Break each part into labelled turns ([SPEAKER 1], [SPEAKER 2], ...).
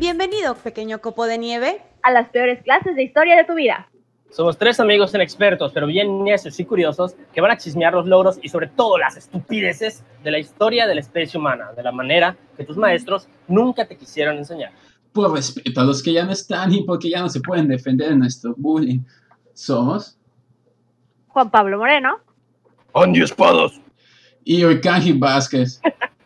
[SPEAKER 1] Bienvenido, pequeño copo de nieve.
[SPEAKER 2] A las peores clases de historia de tu vida.
[SPEAKER 3] Somos tres amigos inexpertos, pero bien necios y curiosos, que van a chismear los logros y sobre todo las estupideces de la historia de la especie humana, de la manera que tus maestros nunca te quisieron enseñar.
[SPEAKER 4] Por respeto a los que ya no están y porque ya no se pueden defender de nuestro bullying. Somos
[SPEAKER 2] Juan Pablo Moreno.
[SPEAKER 3] Andy Espadas.
[SPEAKER 4] y Orkanji Vázquez.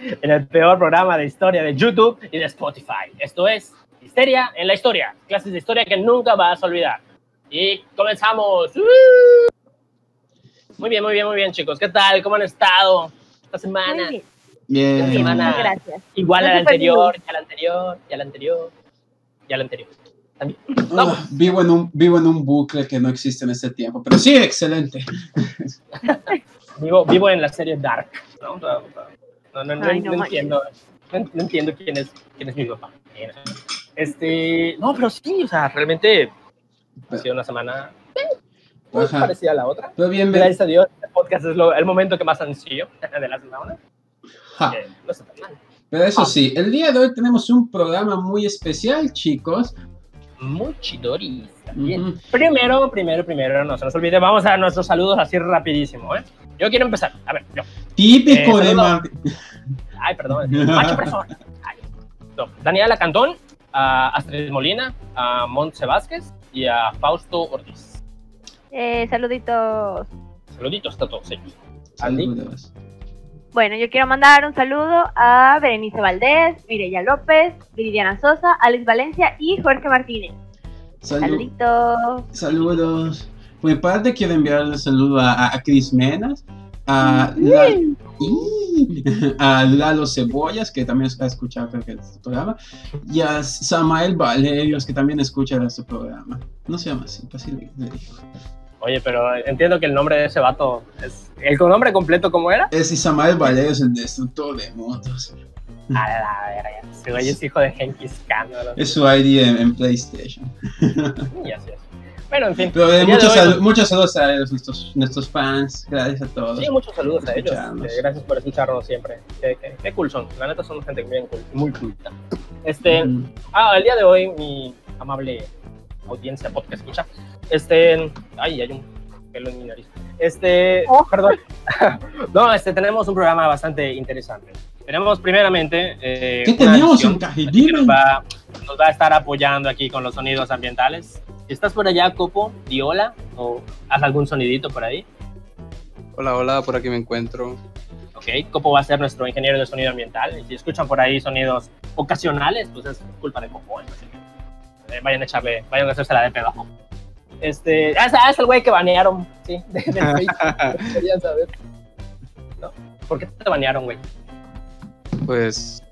[SPEAKER 3] En el peor programa de historia de YouTube y de Spotify. Esto es Histeria en la Historia. Clases de historia que nunca vas a olvidar. Y comenzamos. ¡Uh! Muy bien, muy bien, muy bien, chicos. ¿Qué tal? ¿Cómo han estado esta semana?
[SPEAKER 2] Muy bien.
[SPEAKER 4] Bien.
[SPEAKER 3] semana.
[SPEAKER 2] Gracias.
[SPEAKER 3] Igual a la anterior, y a la anterior, y a la anterior, y a la anterior. También. Vamos.
[SPEAKER 4] Ah, vivo, en un, vivo en un bucle que no existe en este tiempo, pero sí, excelente.
[SPEAKER 3] Vivo, vivo en la serie Dark. No, no, no, no, no,
[SPEAKER 2] Ay,
[SPEAKER 3] no
[SPEAKER 2] no
[SPEAKER 3] entiendo. No, no entiendo quién es, quién es mi papá. Este, no, pero sí, o sea, realmente ha sido una semana eh, muy
[SPEAKER 4] Ajá.
[SPEAKER 3] parecida a la otra.
[SPEAKER 4] Pero bien,
[SPEAKER 3] Gracias a Dios, el podcast es lo- el momento que más sencillo de la semana.
[SPEAKER 4] ja.
[SPEAKER 3] que no está tan mal.
[SPEAKER 4] Pero eso sí, el día de hoy tenemos un programa muy especial, chicos.
[SPEAKER 3] Muy chidoris también. Primero, primero, primero, no se nos olvide, vamos a nuestros saludos así rapidísimo, ¿eh? Yo quiero empezar. A ver, yo.
[SPEAKER 4] Típico
[SPEAKER 3] Eh,
[SPEAKER 4] de
[SPEAKER 3] saludo.
[SPEAKER 4] Mar-
[SPEAKER 3] Ay, perdón. Macho Presor. Ay. No, Daniela Cantón, a Astrid Molina, a Montse Vázquez y a Fausto Ortiz.
[SPEAKER 2] Eh, saluditos.
[SPEAKER 3] Saluditos a todos ellos. Andy.
[SPEAKER 4] Saludos.
[SPEAKER 2] Bueno, yo quiero mandar un saludo a Berenice Valdés, Mireya López, Viridiana Sosa, Alex Valencia y Jorge Martínez.
[SPEAKER 4] Salu-
[SPEAKER 2] Saluditos.
[SPEAKER 4] saludos. Por mi parte, quiero enviarle un saludo a, a- Cris Menas, a, a Lalo Cebollas, que también ha escuchado creo que este programa, y a Samael Valerios, que también escucha este programa. No se llama así, casi le, le digo.
[SPEAKER 3] Oye, pero entiendo que el nombre de ese vato es. ¿El nombre completo cómo era?
[SPEAKER 4] Es Samael Valerios, el destructor de motos.
[SPEAKER 3] A la verga. Ese güey es hijo de Genghis Khan. ¿no?
[SPEAKER 4] Es su ID en, en PlayStation.
[SPEAKER 3] Y así es. Bueno, en fin.
[SPEAKER 4] Pero eh, muchos,
[SPEAKER 3] hoy-
[SPEAKER 4] salu- muchos saludos a ellos, nuestros, nuestros fans. Gracias a todos.
[SPEAKER 3] Sí, muchos saludos a ellos. Eh, gracias por escucharnos siempre. Qué, qué- qué cool son. La neta son gente bien cool, muy culta. Este,
[SPEAKER 4] Mm.
[SPEAKER 3] ah, el día de hoy, mi amable audiencia podcast escucha. Este, ay, hay un pelo en mi nariz. Este,
[SPEAKER 2] Oh.
[SPEAKER 3] perdón. no, este, tenemos un programa bastante interesante. Tenemos primeramente. eh,
[SPEAKER 4] ¿Qué tenemos en
[SPEAKER 3] nos va a estar apoyando aquí con los sonidos ambientales. Si estás por allá, Copo, di hola o haz algún sonidito por ahí.
[SPEAKER 5] Hola, hola, por aquí me encuentro.
[SPEAKER 3] Ok, Copo va a ser nuestro ingeniero de sonido ambiental. Y si escuchan por ahí sonidos ocasionales, pues es culpa de Copo. ¿eh? Así que, eh, vayan a echarle, vayan a hacerse la de Copo. Este, ah, es, ah, es el güey que banearon, sí, de, de Facebook. Querían saber. ¿No? ¿Por qué te banearon, güey?
[SPEAKER 5] Pues,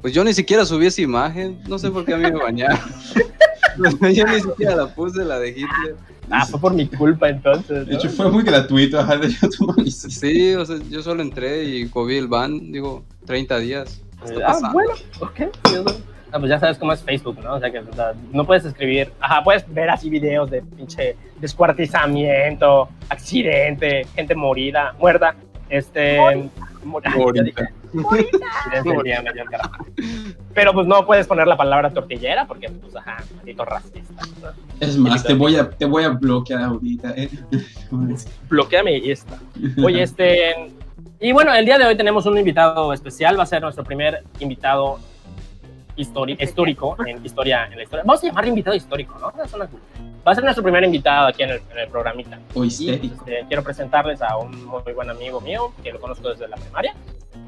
[SPEAKER 5] pues yo ni siquiera subí esa imagen. No sé por qué a mí me bañaron. yo ni siquiera la puse, la de Hitler.
[SPEAKER 3] Ah, fue por mi culpa entonces.
[SPEAKER 4] De hecho, fue muy gratuito. Ajá, de hiciste.
[SPEAKER 5] Sí, o sea, yo solo entré y cobí el ban, digo, 30 días. ¿Qué está
[SPEAKER 3] Ah,
[SPEAKER 5] pasando?
[SPEAKER 3] bueno, ok. Ah, pues ya sabes cómo es Facebook, ¿no? O sea que o sea, no puedes escribir, ajá, puedes ver así videos de pinche descuartizamiento, accidente, gente morida, muerta, este...
[SPEAKER 5] Morida.
[SPEAKER 3] Carajo. Pero pues no puedes poner la palabra tortillera porque, pues, ajá, maldito racista. ¿no?
[SPEAKER 4] Es más, te voy a, te voy a bloquear ahorita. ¿eh?
[SPEAKER 3] Bloqueame y esta. Oye, este. Y bueno, el día de hoy tenemos un invitado especial. Va a ser nuestro primer invitado histórico, histórico en historia en la historia. Vamos a llamarle invitado histórico, ¿no? Va a ser nuestro primer invitado aquí en el, en el programita.
[SPEAKER 4] O
[SPEAKER 3] Y
[SPEAKER 4] histérico.
[SPEAKER 3] este, quiero presentarles a un muy buen amigo mío que lo conozco desde la primaria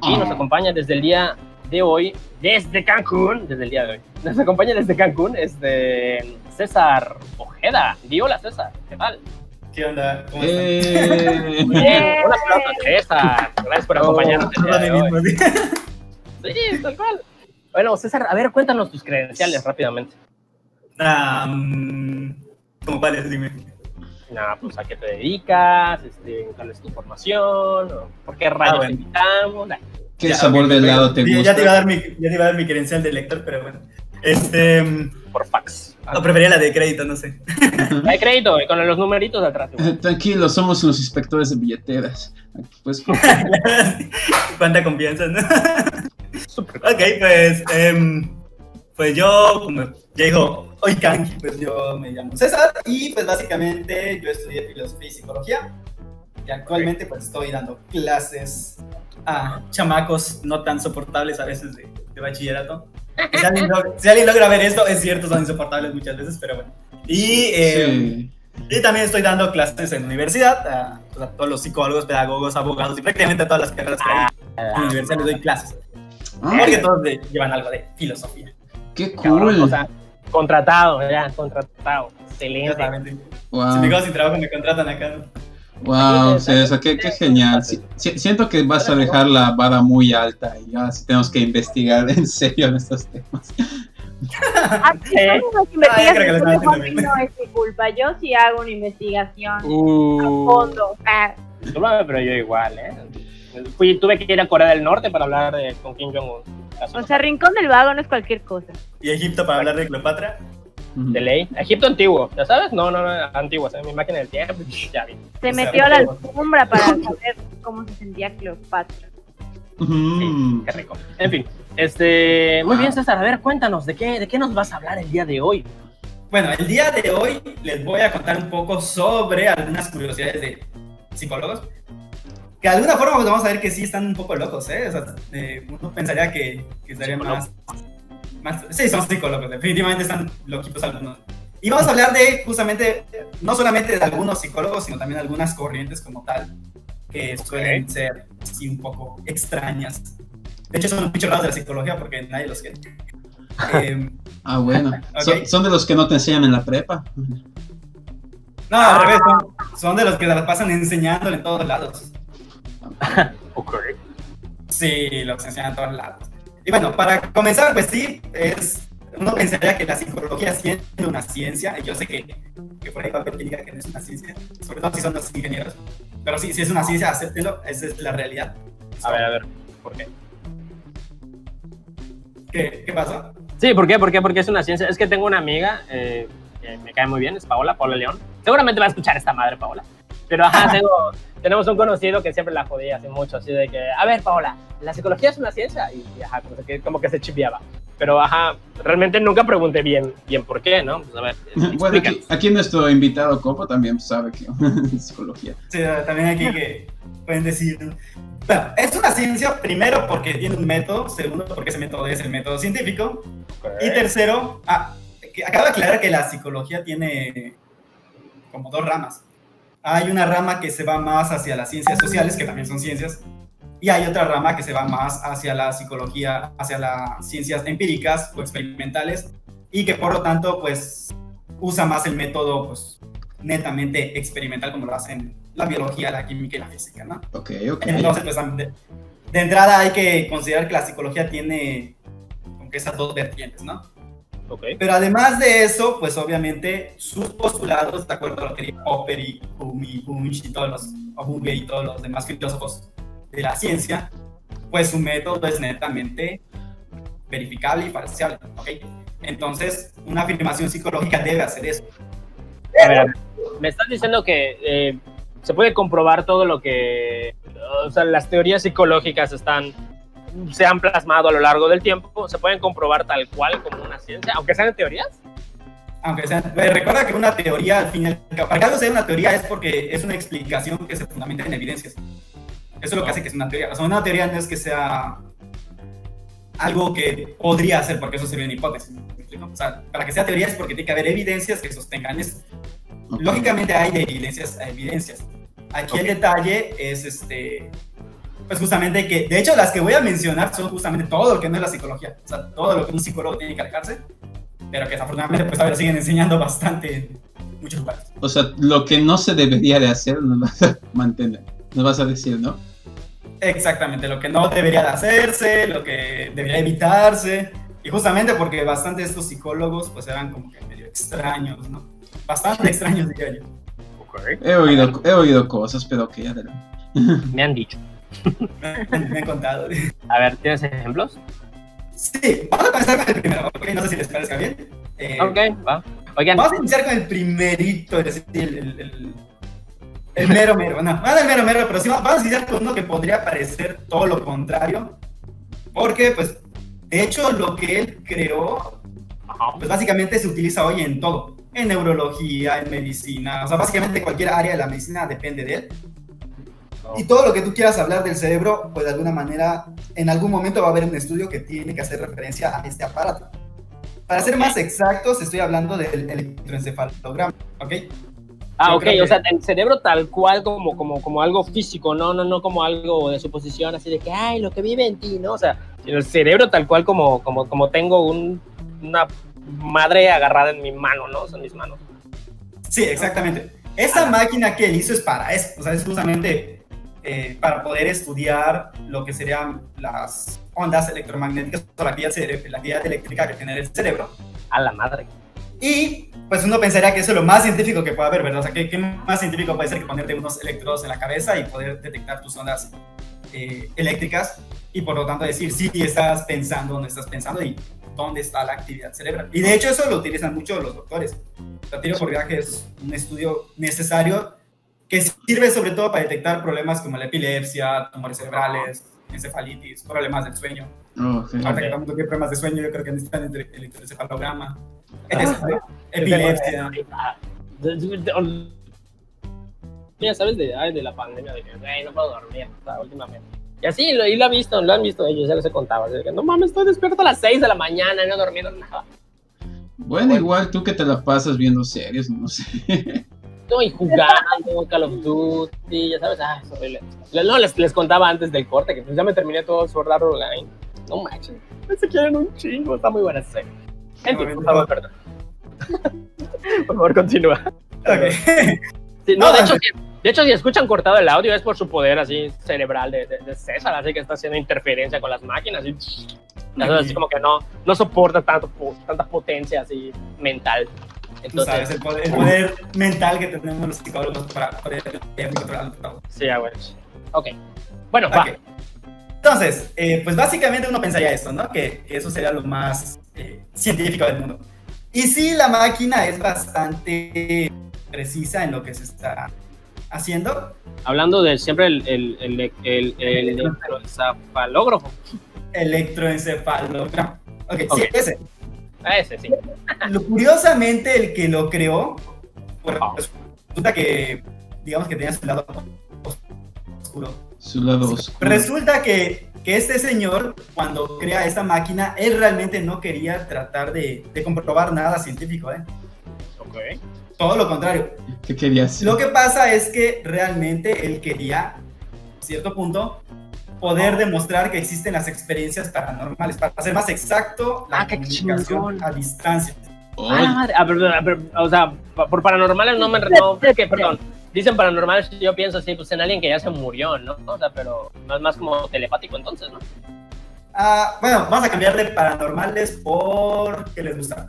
[SPEAKER 3] y
[SPEAKER 4] Ah.
[SPEAKER 3] nos acompaña desde el día de hoy, desde Cancún, desde el día de hoy. Nos acompaña desde Cancún, este César Ojeda. Di hola, César. ¿Qué tal?
[SPEAKER 6] ¿Qué onda? ¿Cómo están?
[SPEAKER 4] Eh,
[SPEAKER 3] Muy bien, un aplauso César. Gracias por acompañarnos. el día de hoy.
[SPEAKER 6] Sí,
[SPEAKER 3] tal cual. Bueno, César, a ver, cuéntanos tus credenciales rápidamente.
[SPEAKER 6] Mm, ¿Cómo cuáles? Dime.
[SPEAKER 3] Nada, pues a qué te dedicas, este, cuál es tu formación, por qué rayos
[SPEAKER 6] Ah, bueno.
[SPEAKER 3] te invitamos.
[SPEAKER 4] ¿Qué
[SPEAKER 6] Ya,
[SPEAKER 4] sabor de helado te gusta?
[SPEAKER 6] Ya te, iba a dar mi, ya te iba a dar mi credencial de lector, pero bueno. Este.
[SPEAKER 3] Por fax.
[SPEAKER 6] O prefería la de crédito, no sé.
[SPEAKER 3] Hay crédito, y con los numeritos de atrás. igual.
[SPEAKER 4] Tranquilo, somos los inspectores de billeteras. Pues,
[SPEAKER 6] Cuánta confianza, ¿no? Ok, pues. em, Pues yo, como ya dijo hoy Kanji, pues yo me llamo César y pues básicamente yo estudié filosofía y psicología y actualmente pues estoy dando clases a chamacos no tan soportables a veces de, de bachillerato. Si alguien, logra, si alguien, logra, ver esto, es cierto, son insoportables muchas veces, pero bueno. Y, eh, sí. y también estoy dando clases en universidad a, a, todos los psicólogos, pedagogos, abogados y prácticamente a todas las carreras que hay en la universidad les doy clases. Ah, porque todos de, llevan algo de filosofía.
[SPEAKER 4] ¡Qué cool!
[SPEAKER 3] O sea, contratado, ya, contratado. Excelente.
[SPEAKER 6] Wow. Si me quedo sin trabajo, me contratan acá. ¿no?
[SPEAKER 4] Wow, César, qué, qué genial. Si, si, siento que vas a dejar la vara muy alta y ya tenemos que investigar en serio en estos temas.
[SPEAKER 2] Aquí no, no es mi culpa. Yo sí hago una investigación uh. a fondo. Ah.
[SPEAKER 3] Pero yo igual, ¿eh? Fui, tuve que ir a Corea del Norte para hablar de, con Kim Jong-un.
[SPEAKER 2] O sea, Rincón del Vago no es cualquier cosa.
[SPEAKER 6] ¿Y Egipto para hablar de Cleopatra?
[SPEAKER 3] De ley. Egipto antiguo, ¿ya sabes? No, no, no, antiguo, o sea, mi máquina del tiempo, ya vi.
[SPEAKER 2] Se metió a la alfombra para saber cómo se sentía Cleopatra.
[SPEAKER 3] Sí, qué rico. En fin, este, muy bien César, a ver, cuéntanos, ¿de qué, ¿de qué nos vas a hablar el día de hoy?
[SPEAKER 6] Bueno, el día de hoy les voy a contar un poco sobre algunas curiosidades de psicólogos. Que de alguna forma pues, vamos a ver que sí están un poco locos, ¿eh? O sea, eh, uno pensaría que, que estarían más, más... Sí, son psicólogos, definitivamente están loquitos algunos. Y vamos a hablar de justamente, no solamente de algunos psicólogos, sino también de algunas corrientes como tal, que suelen okay. ser así un poco extrañas. De hecho, son un bicho raros de la psicología porque nadie los quiere.
[SPEAKER 4] Eh, ah, bueno. Okay. ¿Son, ¿Son, de los que no te enseñan en la prepa?
[SPEAKER 6] No, al revés. Son, son de los que las pasan enseñándole en todos lados.
[SPEAKER 3] ok.
[SPEAKER 6] Sí, los enseñan en todos lados. Y bueno, para comenzar, pues sí, es, uno pensaría que la psicología siendo una ciencia, y yo sé que, que por ahí va a haber que diga que no es una ciencia, sobre todo si son los ingenieros, pero sí, si es una ciencia, acéptenlo, esa es la realidad.
[SPEAKER 3] A ver, a ver, ¿por qué?
[SPEAKER 6] ¿Qué, qué pasa?
[SPEAKER 3] Sí, ¿por qué? ¿Por qué? Porque es una ciencia. Es que tengo una amiga eh, que me cae muy bien, es Paola, Paola León. Seguramente va a escuchar esta madre, Paola. Pero ajá, tengo, tenemos un conocido que siempre la jodía hace mucho, así de que, a ver, Paola, ¿la psicología es una ciencia? Y, y ajá, como que, como que se chipeaba. Pero ajá, realmente nunca pregunté bien, bien por qué, ¿no? Pues a ver,
[SPEAKER 4] bueno, aquí, aquí, nuestro invitado Copo también sabe que es psicología.
[SPEAKER 6] Sí, también aquí que pueden decir. Bueno, es una ciencia, primero, porque tiene un método, segundo, porque ese método es el método científico, okay. y tercero, ah, acabo de aclarar que la psicología tiene como dos ramas. Hay una rama que se va más hacia las ciencias sociales, que también son ciencias, y hay otra rama que se va más hacia la psicología, hacia las ciencias empíricas o experimentales, y que por lo tanto, pues, usa más el método, pues, netamente experimental como lo hacen la biología, la química y la física, ¿no?
[SPEAKER 4] Ok, ok.
[SPEAKER 6] Entonces, pues, de, de entrada hay que considerar que la psicología tiene como que esas dos vertientes, ¿no?
[SPEAKER 3] Okay.
[SPEAKER 6] Pero además de eso, pues obviamente sus postulados, de acuerdo a lo que dijo Popper y Hume y todos los, Hume y todos los demás filósofos de la ciencia, pues su método es netamente verificable y ¿ok? Entonces, una afirmación psicológica debe hacer eso.
[SPEAKER 3] A ver. me estás diciendo que eh, se puede comprobar todo lo que, o sea, las teorías psicológicas están se han plasmado a lo largo del tiempo, se pueden comprobar tal cual como una ciencia, aunque sean teorías.
[SPEAKER 6] Aunque sean, recuerda que una teoría, al final, para que algo sea una teoría es porque es una explicación que se fundamenta en evidencias. Eso es lo que hace que sea una teoría. O sea, una teoría no es que sea algo que podría ser, porque eso sería una hipótesis. O sea, para que sea teoría es porque tiene que haber evidencias que sostengan eso. Lógicamente hay de evidencias a evidencias. Aquí okay. el detalle es este, pues justamente que, de hecho, las que voy a mencionar son justamente todo lo que no es la psicología, o sea, todo lo que un psicólogo tiene que alejarse, pero que desafortunadamente pues ahora siguen enseñando bastante en muchos lugares.
[SPEAKER 4] O sea, lo que no se debería de hacer nos vas a mantener, nos vas a decir, ¿no?
[SPEAKER 6] Exactamente, lo que no debería de hacerse, lo que debería evitarse, y justamente porque bastante de estos psicólogos pues eran como que medio extraños, ¿no? Bastante extraños, diría yo.
[SPEAKER 4] Okay. He, oído, he oído cosas, pero que ya adelante.
[SPEAKER 3] Me han dicho.
[SPEAKER 6] Me, me, han contado.
[SPEAKER 3] A ver, ¿tienes ejemplos?
[SPEAKER 6] Sí, vamos a comenzar con el primero, ¿ok? No sé si les parezca bien.
[SPEAKER 3] Eh, ok, va. Oigan.
[SPEAKER 6] Vamos a iniciar con el primerito, el, el, el, el mero mero. No, no el mero mero, pero sí vamos a iniciar con uno que podría parecer todo lo contrario. Porque, pues, de hecho, lo que él creó pues básicamente se utiliza hoy en todo, en neurología, en medicina, o sea, básicamente cualquier área de la medicina depende de él. Y todo lo que tú quieras hablar del cerebro, pues de alguna manera, en algún momento va a haber un estudio que tiene que hacer referencia a este aparato. Para ser más exactos, estoy hablando del electroencefalograma, ¿ok?
[SPEAKER 3] Ah,
[SPEAKER 6] Yo
[SPEAKER 3] ok, o sea, el cerebro tal cual como, como, como algo físico, no, no, no como algo de suposición, así de que, ay, lo que vive en ti, ¿no? O sea, el cerebro tal cual como, como, como tengo un, una madre agarrada en mi mano, ¿no? Son mis manos.
[SPEAKER 6] Sí, exactamente. Esa máquina que él hizo es para eso, o sea, es justamente eh, para poder estudiar lo que serían las ondas electromagnéticas o la actividad, la actividad eléctrica que tiene el cerebro.
[SPEAKER 3] A la madre.
[SPEAKER 6] Y pues uno pensaría que eso es lo más científico que puede haber, ¿verdad? O sea, ¿qué, qué más científico puede ser que ponerte unos electrodos en la cabeza y poder detectar tus ondas eh, eléctricas y por lo tanto decir si estás pensando o no estás pensando y dónde está la actividad cerebral? Y de hecho eso lo utilizan mucho los doctores. La tiro por viaje es un estudio necesario que sirve sobre todo para detectar problemas como la epilepsia, tumores cerebrales, encefalitis, problemas del sueño.
[SPEAKER 4] Oh, ok.
[SPEAKER 6] Ahorita que estamos problemas de sueño, yo creo que necesitan el electroencefalograma. etc., ¿no? Epilepsia.
[SPEAKER 3] Ya sabes de, ay, de la pandemia, de que, no puedo dormir, últimamente. Y así, lo, y lo han visto, lo han visto ellos, ya les he contado. así que, no mames, estoy despierto a las 6 de la mañana y no he dormido nada.
[SPEAKER 4] Bueno, igual tú que te la pasas viendo series, no sé.
[SPEAKER 3] No, y jugando, Call of Duty, ya sabes, ah, es horrible. No, les, les contaba antes del corte que pues ya me terminé todo Sword Art Online. No manches, se quieren un chingo, está muy buena esa serie. En fin, por favor, perdón. por favor, continúa.
[SPEAKER 6] Ok.
[SPEAKER 3] Sí, no, de hecho, si, de hecho, si escuchan cortado el audio es por su poder así cerebral de, de- de César, así que está haciendo interferencia con las máquinas y así como que no, no soporta tanto, tanta potencia así mental.
[SPEAKER 6] Tú sabes,
[SPEAKER 3] Entonces,
[SPEAKER 6] el poder, el poder mental que tenemos los psicólogos para poder controlar
[SPEAKER 3] sí, ah, bueno. Ok. Bueno, va.
[SPEAKER 6] Ok. Entonces, eh, pues básicamente uno pensaría esto, ¿no? Que, que eso sería lo más eh, científico del mundo. Y sí, la máquina es bastante precisa en lo que se está haciendo.
[SPEAKER 3] Hablando de siempre el, el, el, el, el electroencefalógrafo.
[SPEAKER 6] Electroencefalograma. Ok,
[SPEAKER 3] Ok.
[SPEAKER 6] sí, ese.
[SPEAKER 3] Ah, Ese, sí.
[SPEAKER 6] Lo, curiosamente, el que lo creó, pues, resulta que, digamos que tenía su lado oscuro.
[SPEAKER 4] Su lado oscuro.
[SPEAKER 6] Resulta que, que este señor, cuando crea esta máquina, él realmente no quería tratar de, de comprobar nada científico, ¿eh?
[SPEAKER 3] Ok.
[SPEAKER 6] Todo lo contrario.
[SPEAKER 4] ¿Qué querías?
[SPEAKER 6] Lo que pasa es que realmente él quería, a cierto punto, poder demostrar que existen las experiencias paranormales. Para ser más exacto, la
[SPEAKER 3] Ah,
[SPEAKER 6] comunicación a distancia.
[SPEAKER 4] Oh,
[SPEAKER 3] Ah, madre. Ah, pero- pero- o sea, por paranormales no me. No, es que, perdón. Dicen paranormales, yo pienso así, pues en alguien que ya se murió, ¿no? O sea, pero no es más como telepático entonces, ¿no?
[SPEAKER 6] Ah, bueno, vamos a cambiar de paranormales por... ¿Qué les gusta?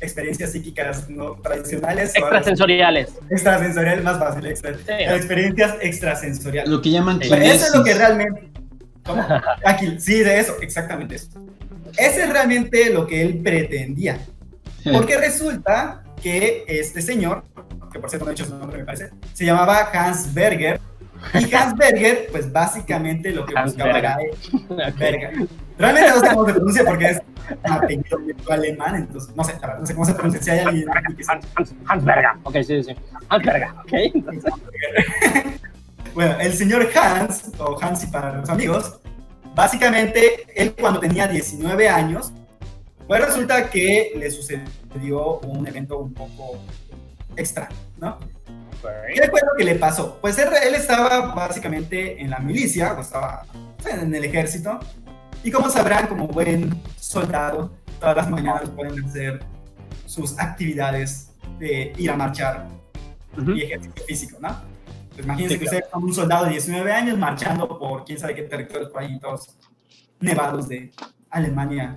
[SPEAKER 6] Experiencias psíquicas no tradicionales.
[SPEAKER 3] Extrasensoriales.
[SPEAKER 6] Extrasensoriales, más fácil. extra- Experiencias extrasensoriales.
[SPEAKER 4] lo que llaman
[SPEAKER 3] Sí.
[SPEAKER 6] Eso es lo que realmente. ¿Cómo? Aquí, sí, de eso, exactamente eso. Ese es realmente lo que él pretendía. Porque resulta que este señor, que por cierto no he dicho su nombre, me parece, se llamaba Hans Berger. Y Hans Berger, pues básicamente lo que
[SPEAKER 3] Hans
[SPEAKER 6] buscaba
[SPEAKER 3] Berger.
[SPEAKER 6] era Berger. Realmente no sé cómo se pronuncia porque es apellido alemán, entonces no sé, no sé cómo se pronuncia. Si hay alguien que.
[SPEAKER 3] Hans, Hans, Hans Berga. Ok, sí, sí. Hans Berga, ok. Entonces,
[SPEAKER 6] Bueno, el señor Hans, o Hansi para los amigos, básicamente él cuando tenía 19 años, pues resulta que le sucedió un evento un poco extraño, ¿no? ¿Qué fue lo que le pasó? Pues él, él estaba básicamente en la milicia, o estaba en el ejército, y como sabrán, como buen soldado, todas las mañanas pueden hacer sus actividades de ir a marchar
[SPEAKER 3] Ujú.
[SPEAKER 6] y ejercicio físico, ¿no? Pues imagínense
[SPEAKER 3] Sí,
[SPEAKER 6] que ustedes son un soldado de 19 años marchando por quién sabe qué territorios por ahí, todos nevados de Alemania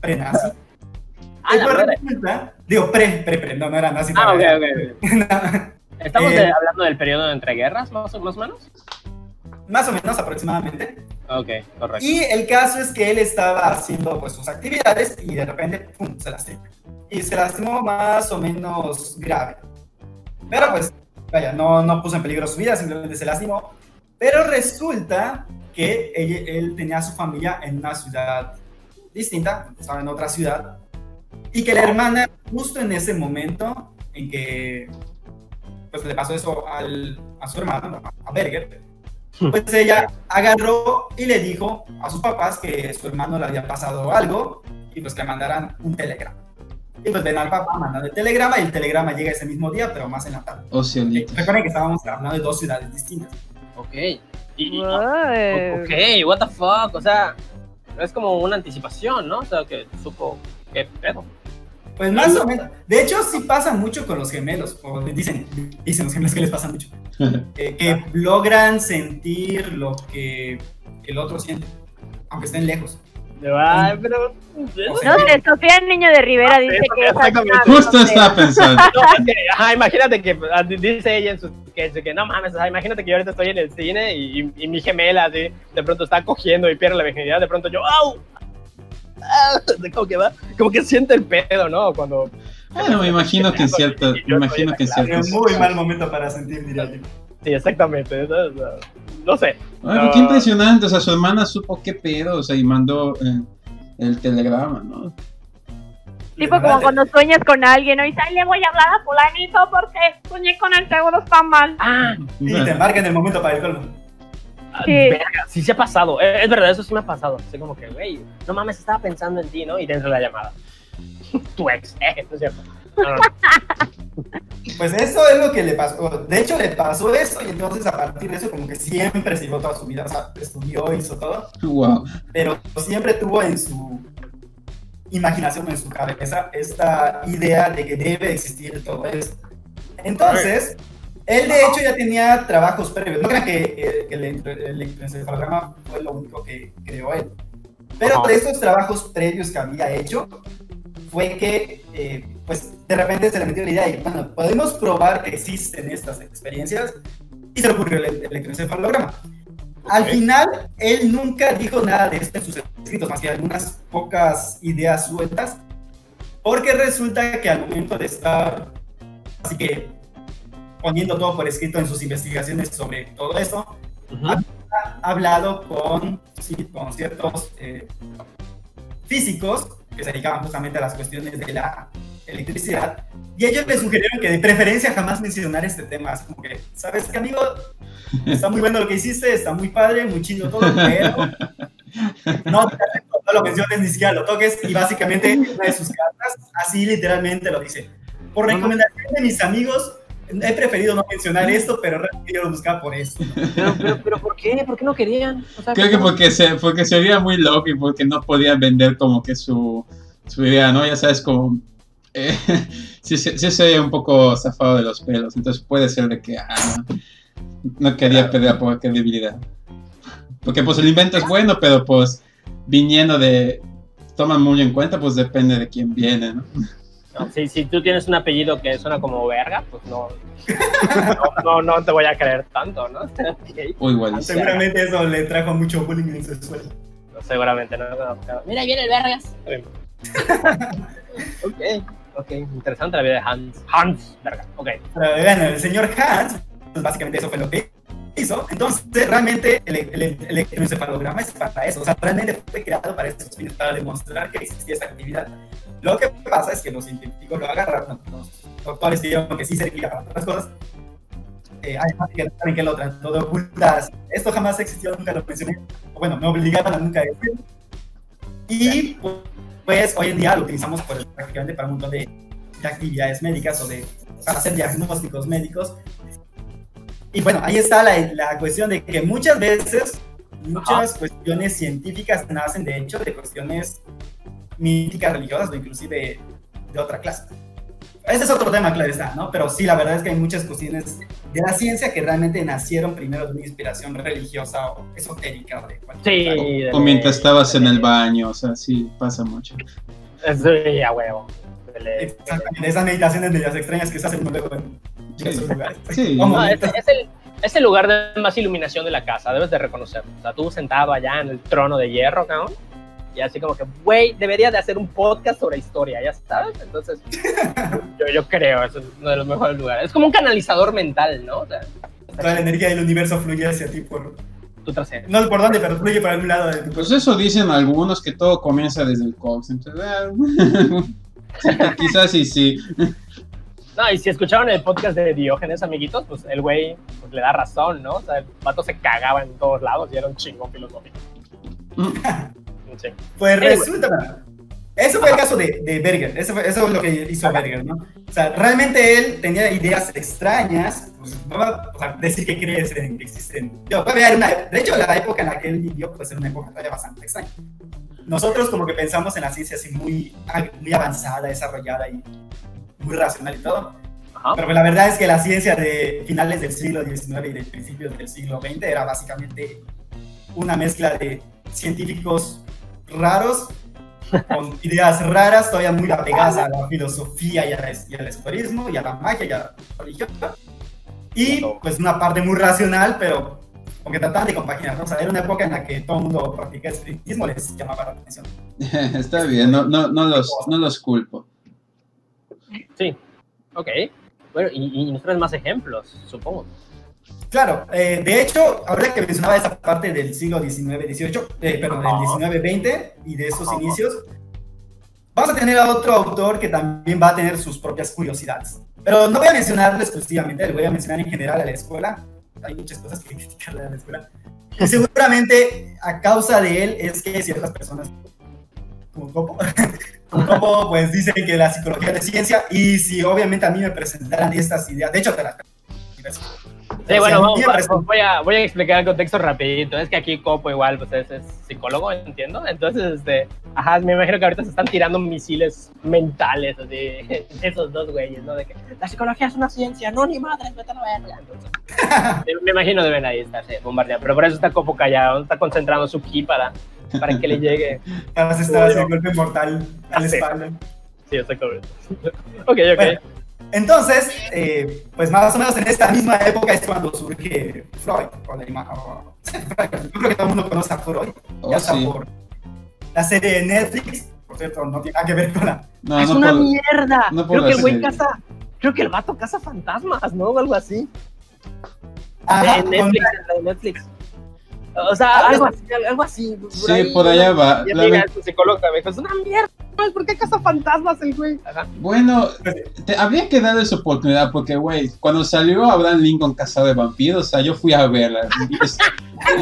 [SPEAKER 6] pre-nazi.
[SPEAKER 3] Ah,
[SPEAKER 6] resulta- digo, pre, pre, pre, no, no era nazi.
[SPEAKER 3] Ah, ok, ok. ok. ¿Estamos
[SPEAKER 6] Eh,
[SPEAKER 3] de- hablando del periodo entre guerras, más, o- más o menos?
[SPEAKER 6] Más o menos aproximadamente.
[SPEAKER 3] Ok, correcto.
[SPEAKER 6] Y el caso es que él estaba haciendo pues sus actividades y de repente, pum, se lastimó. Y se lastimó más o menos grave. Pero pues, vaya, no, no puso en peligro su vida, simplemente se lastimó. Pero resulta que él, él tenía a su familia en una ciudad distinta, estaba en otra ciudad. Y que la hermana, justo en ese momento en que pues le pasó eso al, a su hermano, a Berger, pues ella agarró y le dijo a sus papás que su hermano le había pasado algo y pues que mandaran un telegrama. Y pues ven al papá mandando el telegrama y el telegrama llega ese mismo día, pero más en la tarde.
[SPEAKER 4] Ociolitos.
[SPEAKER 6] Recuerden que estábamos hablando de dos ciudades distintas.
[SPEAKER 3] Ok. Y, ok, what the fuck, o sea, es como una anticipación, ¿no? O sea, que supo qué pedo.
[SPEAKER 6] Pues más o menos. De hecho, sí pasa mucho con los gemelos. O dicen, dicen los gemelos que les pasa mucho. eh, que logran sentir lo que el otro siente, aunque estén lejos.
[SPEAKER 3] Ay, pero...
[SPEAKER 2] No sé, Sofía Niño de Rivera dice
[SPEAKER 3] eso,
[SPEAKER 2] que esa
[SPEAKER 4] Justo estaba pensando.
[SPEAKER 3] No, es que, ajá, imagínate que ah, dice ella en sus sketches que no mames, sea, imagínate que yo ahorita estoy en el cine y, y- y mi gemela así, de pronto está cogiendo y pierde la virginidad, de pronto yo, ¡au! Ah, Como que va, como que siente el pedo, ¿no? Cuando
[SPEAKER 4] Bueno, me imagino que en cierto, me imagino que en
[SPEAKER 6] Es
[SPEAKER 4] ciertos.
[SPEAKER 6] un muy mal momento para sentir, diría yo.
[SPEAKER 3] sí, exactamente, es, ah, no sé.
[SPEAKER 4] Ay, pero qué impresionante, o sea, su hermana supo qué pedo, o sea, y mandó eh, el telegrama, ¿no?
[SPEAKER 2] Tipo como cuando sueñas con alguien, ¿no? Y dices, "Ay, le voy a hablar a fulanito porque soñé con el seguro está mal.
[SPEAKER 3] Ah,
[SPEAKER 6] Y te marcan el momento para el colmo.
[SPEAKER 2] Sí.
[SPEAKER 3] verga, sí se ha pasado, eh, es verdad, eso sí me ha pasado, así como que, güey, no mames, estaba pensando en ti, ¿no? Y dentro de la llamada. tu ex, eh, no es cierto. No, no.
[SPEAKER 6] Pues eso es lo que le pasó. De hecho, le pasó eso y entonces a partir de eso como que siempre siguió toda su vida. O sea, estudió, hizo todo,
[SPEAKER 4] Wow.
[SPEAKER 6] pero siempre tuvo en su imaginación, en su cabeza, esta idea de que debe existir todo esto. Entonces, él de hecho ya tenía trabajos previos. No crean que, que el, el electroencefalograma fue lo único que creó él. Pero de estos trabajos previos que había hecho, fue que, eh, pues, de repente se le metió la idea y, bueno, podemos probar que existen estas experiencias y se le ocurrió el electroencefalograma. Al
[SPEAKER 3] Ok.
[SPEAKER 6] final, él nunca dijo nada de esto en sus escritos, más que algunas pocas ideas sueltas, porque resulta que al momento de estar, así que poniendo todo por escrito en sus investigaciones sobre todo esto,
[SPEAKER 3] Ujú.
[SPEAKER 6] ha hablado con, sí, con ciertos eh, físicos que se dedicaban justamente a las cuestiones de la electricidad, y ellos le sugirieron que de preferencia jamás mencionar este tema, así como que, ¿sabes qué, amigo? Está muy bueno lo que hiciste, está muy padre, muy chido todo, pero no, no lo menciones, ni siquiera lo toques, y básicamente en una de sus cartas, así literalmente lo dice. Por recomendación de mis amigos, he preferido no mencionar esto, pero realmente yo lo buscaba por esto.
[SPEAKER 3] Pero, pero, pero, ¿por qué? ¿Por qué no querían? O sea,
[SPEAKER 4] Creo que porque se, porque se veía muy loco y porque no podía vender como que su, su idea, ¿no? Ya sabes, como... eh, sí, sí, sí se un poco zafado de los pelos, entonces puede ser de que ah, no, no quería perder por credibilidad. Porque pues el invento es bueno, pero pues viniendo de... Toman muy en cuenta, pues depende de quién viene, ¿no?
[SPEAKER 3] No, si, si tú tienes un apellido que suena como verga, pues no, no, no, no te voy a creer tanto, ¿no? Ok.
[SPEAKER 4] O igual. sí.
[SPEAKER 6] Seguramente eso le trajo mucho bullying en su escuela.
[SPEAKER 3] No, Seguramente no. no, no. Mira, ahí viene el vergas. ok, ok. Interesante la vida de Hans. Hans, verga. Ok.
[SPEAKER 6] Pero bueno, el señor Hans, pues básicamente eso fue lo que hizo. Entonces, realmente el, el, el electroencefalograma es para eso. O sea, realmente fue creado para fines, para demostrar que existía esa actividad. Lo que pasa es que los científicos lo agarraron, los doctores dijeron que sí servía para otras cosas. Eh, además de que saben que lo trató de ocultar. Esto jamás existió, nunca lo mencioné. Bueno, me obligaron a nunca decirlo. Y pues hoy en día lo utilizamos por- prácticamente para un montón de, de actividades médicas o de, para hacer diagnósticos médicos. Y bueno, ahí está la, la cuestión de que muchas veces, muchas cuestiones científicas nacen de hecho de cuestiones míticas, religiosas o inclusive de otra clase. Ese es otro tema, claro está, ¿no? Pero sí, la verdad es que hay muchas cuestiones de la ciencia que realmente nacieron primero de una inspiración religiosa o esotérica o de cualquier
[SPEAKER 3] Sí. de
[SPEAKER 4] O mientras estabas
[SPEAKER 3] de
[SPEAKER 4] en el baño, o sea, sí, pasa mucho.
[SPEAKER 3] Sí, a huevo. De.
[SPEAKER 6] Exactamente, esas meditaciones medias extrañas que se hacen luego en esos lugares.
[SPEAKER 4] Sí.
[SPEAKER 3] No, es, es el, es el lugar de más iluminación de la casa, debes de reconocerlo. O sea, tú sentado allá en el trono de hierro, cabrón, y así como que, güey, debería de hacer un podcast sobre historia, ya sabes. Entonces, yo, yo creo, eso es uno de los mejores lugares. Es como un canalizador mental, ¿no? O sea,
[SPEAKER 6] Toda la energía del universo fluye hacia ti por...
[SPEAKER 3] tu trasero.
[SPEAKER 6] No por dónde, pero fluye por algún lado de tu
[SPEAKER 4] Pues eso dicen algunos que todo comienza desde el cox. Entonces, ah, quizás sí, sí.
[SPEAKER 3] No, y si escucharon el podcast de Diógenes, amiguitos, pues el güey pues, le da razón, ¿no? O sea, el vato se cagaba en todos lados y era un chingón filosófico. Sí.
[SPEAKER 6] Pues resulta, bueno, eso fue el caso de, de Berger, eso, fue- eso es lo que hizo Berger, ¿no? O sea, realmente él tenía ideas extrañas, pues, no va a decir que crees en que existen. Yo, una, de hecho, la época en la que él vivió, pues era una época todavía bastante extraña. Nosotros como que pensamos en la ciencia así muy, muy avanzada, desarrollada y muy racional y todo, pero pues, la verdad es que la ciencia de finales del siglo XIX y de principios del siglo XX era básicamente una mezcla de científicos raros con ideas raras, todavía muy apegadas a la filosofía y, a la- y al esoterismo y a la magia y a la religión. Y pues una parte muy racional, pero como que trataban de compaginar. ¿no? O sea, era una época en la que todo el mundo practicaba espiritismo, les llamaba la atención.
[SPEAKER 4] Está bien, no, no, no, los, no los culpo.
[SPEAKER 3] Sí. Ok. Bueno, y, y nos traes más ejemplos, supongo.
[SPEAKER 6] Claro, eh, de hecho, ahora que mencionaba esa parte del siglo XIX, XVIII, eh, perdón, del XIX, XX y de esos inicios, vamos a tener a otro autor que también va a tener sus propias curiosidades. Pero no voy a mencionarlo exclusivamente, le voy a mencionar en general a la escuela. Hay muchas cosas que criticarle a la escuela. Y seguramente a causa de él es que ciertas personas como Copo, como Copo, pues dicen que la psicología es ciencia y si obviamente a mí me presentaran estas ideas, de hecho te las
[SPEAKER 3] Sí, bueno, vamos, voy, a, voy a explicar el contexto rapidito. Es que aquí Copo igual, pues es, es psicólogo, entiendo. Entonces, este, ajá, me imagino que ahorita se están tirando misiles mentales, así, esos dos güeyes, ¿no? De que la psicología es una ciencia, no, ni madres, vete a verga. Entonces, me- imagino deben ahí estarse bombardeando. Pero por eso está Copo callado, está concentrando su ki para, para que le llegue.
[SPEAKER 6] Vas a estar haciendo golpe mortal a la
[SPEAKER 3] Sí.
[SPEAKER 6] espalda.
[SPEAKER 3] Sí, correcto. ok, ok.
[SPEAKER 6] Bueno, entonces, eh, pues más o menos en esta misma época es cuando surge Freud. o la ima- o- Freud, Yo creo que todo el mundo conoce a Freud,
[SPEAKER 4] Oh,
[SPEAKER 6] ya sea
[SPEAKER 4] sí.
[SPEAKER 6] por la serie de Netflix. Por cierto, no tiene nada que ver con la...
[SPEAKER 4] No,
[SPEAKER 3] es
[SPEAKER 4] no
[SPEAKER 3] una
[SPEAKER 4] puedo-
[SPEAKER 3] mierda.
[SPEAKER 4] no
[SPEAKER 3] creo que el güey caza. Creo que el vato caza fantasmas, ¿no? O algo así.
[SPEAKER 6] Ajá,
[SPEAKER 3] de
[SPEAKER 6] con-
[SPEAKER 3] Netflix, la de Netflix. O sea, algo así, algo así.
[SPEAKER 4] Sí, por allá va.
[SPEAKER 3] Y
[SPEAKER 4] La
[SPEAKER 3] su psicóloga me dijo, es una mierda, ¿por qué caza fantasmas el güey? Ajá.
[SPEAKER 4] Bueno, te, habría que darle su oportunidad porque, güey, cuando salió Abraham Lincoln Cazador de Vampiros, o sea, yo fui a verla. Y es,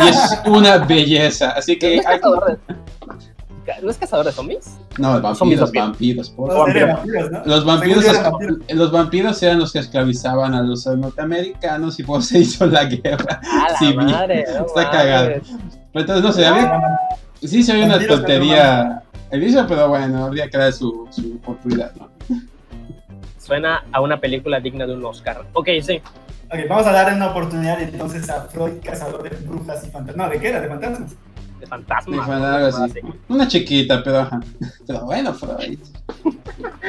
[SPEAKER 4] y es una belleza. Así
[SPEAKER 3] ¿No
[SPEAKER 4] que.
[SPEAKER 3] es cazador de, ca- ¿no es cazador de zombies?
[SPEAKER 4] No, vampiros,
[SPEAKER 3] zombies.
[SPEAKER 4] vampiros. por
[SPEAKER 6] vampiros, ¿no?
[SPEAKER 4] Los vampiros,
[SPEAKER 6] vampiros.
[SPEAKER 4] los vampiros eran los que esclavizaban a los norteamericanos y por eso se hizo la guerra.
[SPEAKER 3] A la
[SPEAKER 4] Sí, vi.
[SPEAKER 3] madre, no
[SPEAKER 4] Está
[SPEAKER 3] mames.
[SPEAKER 4] cagado. Entonces, no sé, habría, sí se oye una
[SPEAKER 6] Vampiros
[SPEAKER 4] tontería el inicio, pero bueno, habría que dar su, su oportunidad, ¿no?
[SPEAKER 3] Suena a una película digna de un Oscar. Ok, sí.
[SPEAKER 6] Ok, vamos a darle una oportunidad entonces a Freud, cazador de brujas y fantasmas. No, ¿de qué era? ¿De fantasmas?
[SPEAKER 3] De fantasmas.
[SPEAKER 4] Algo así. Una chiquita, pero bueno, Freud.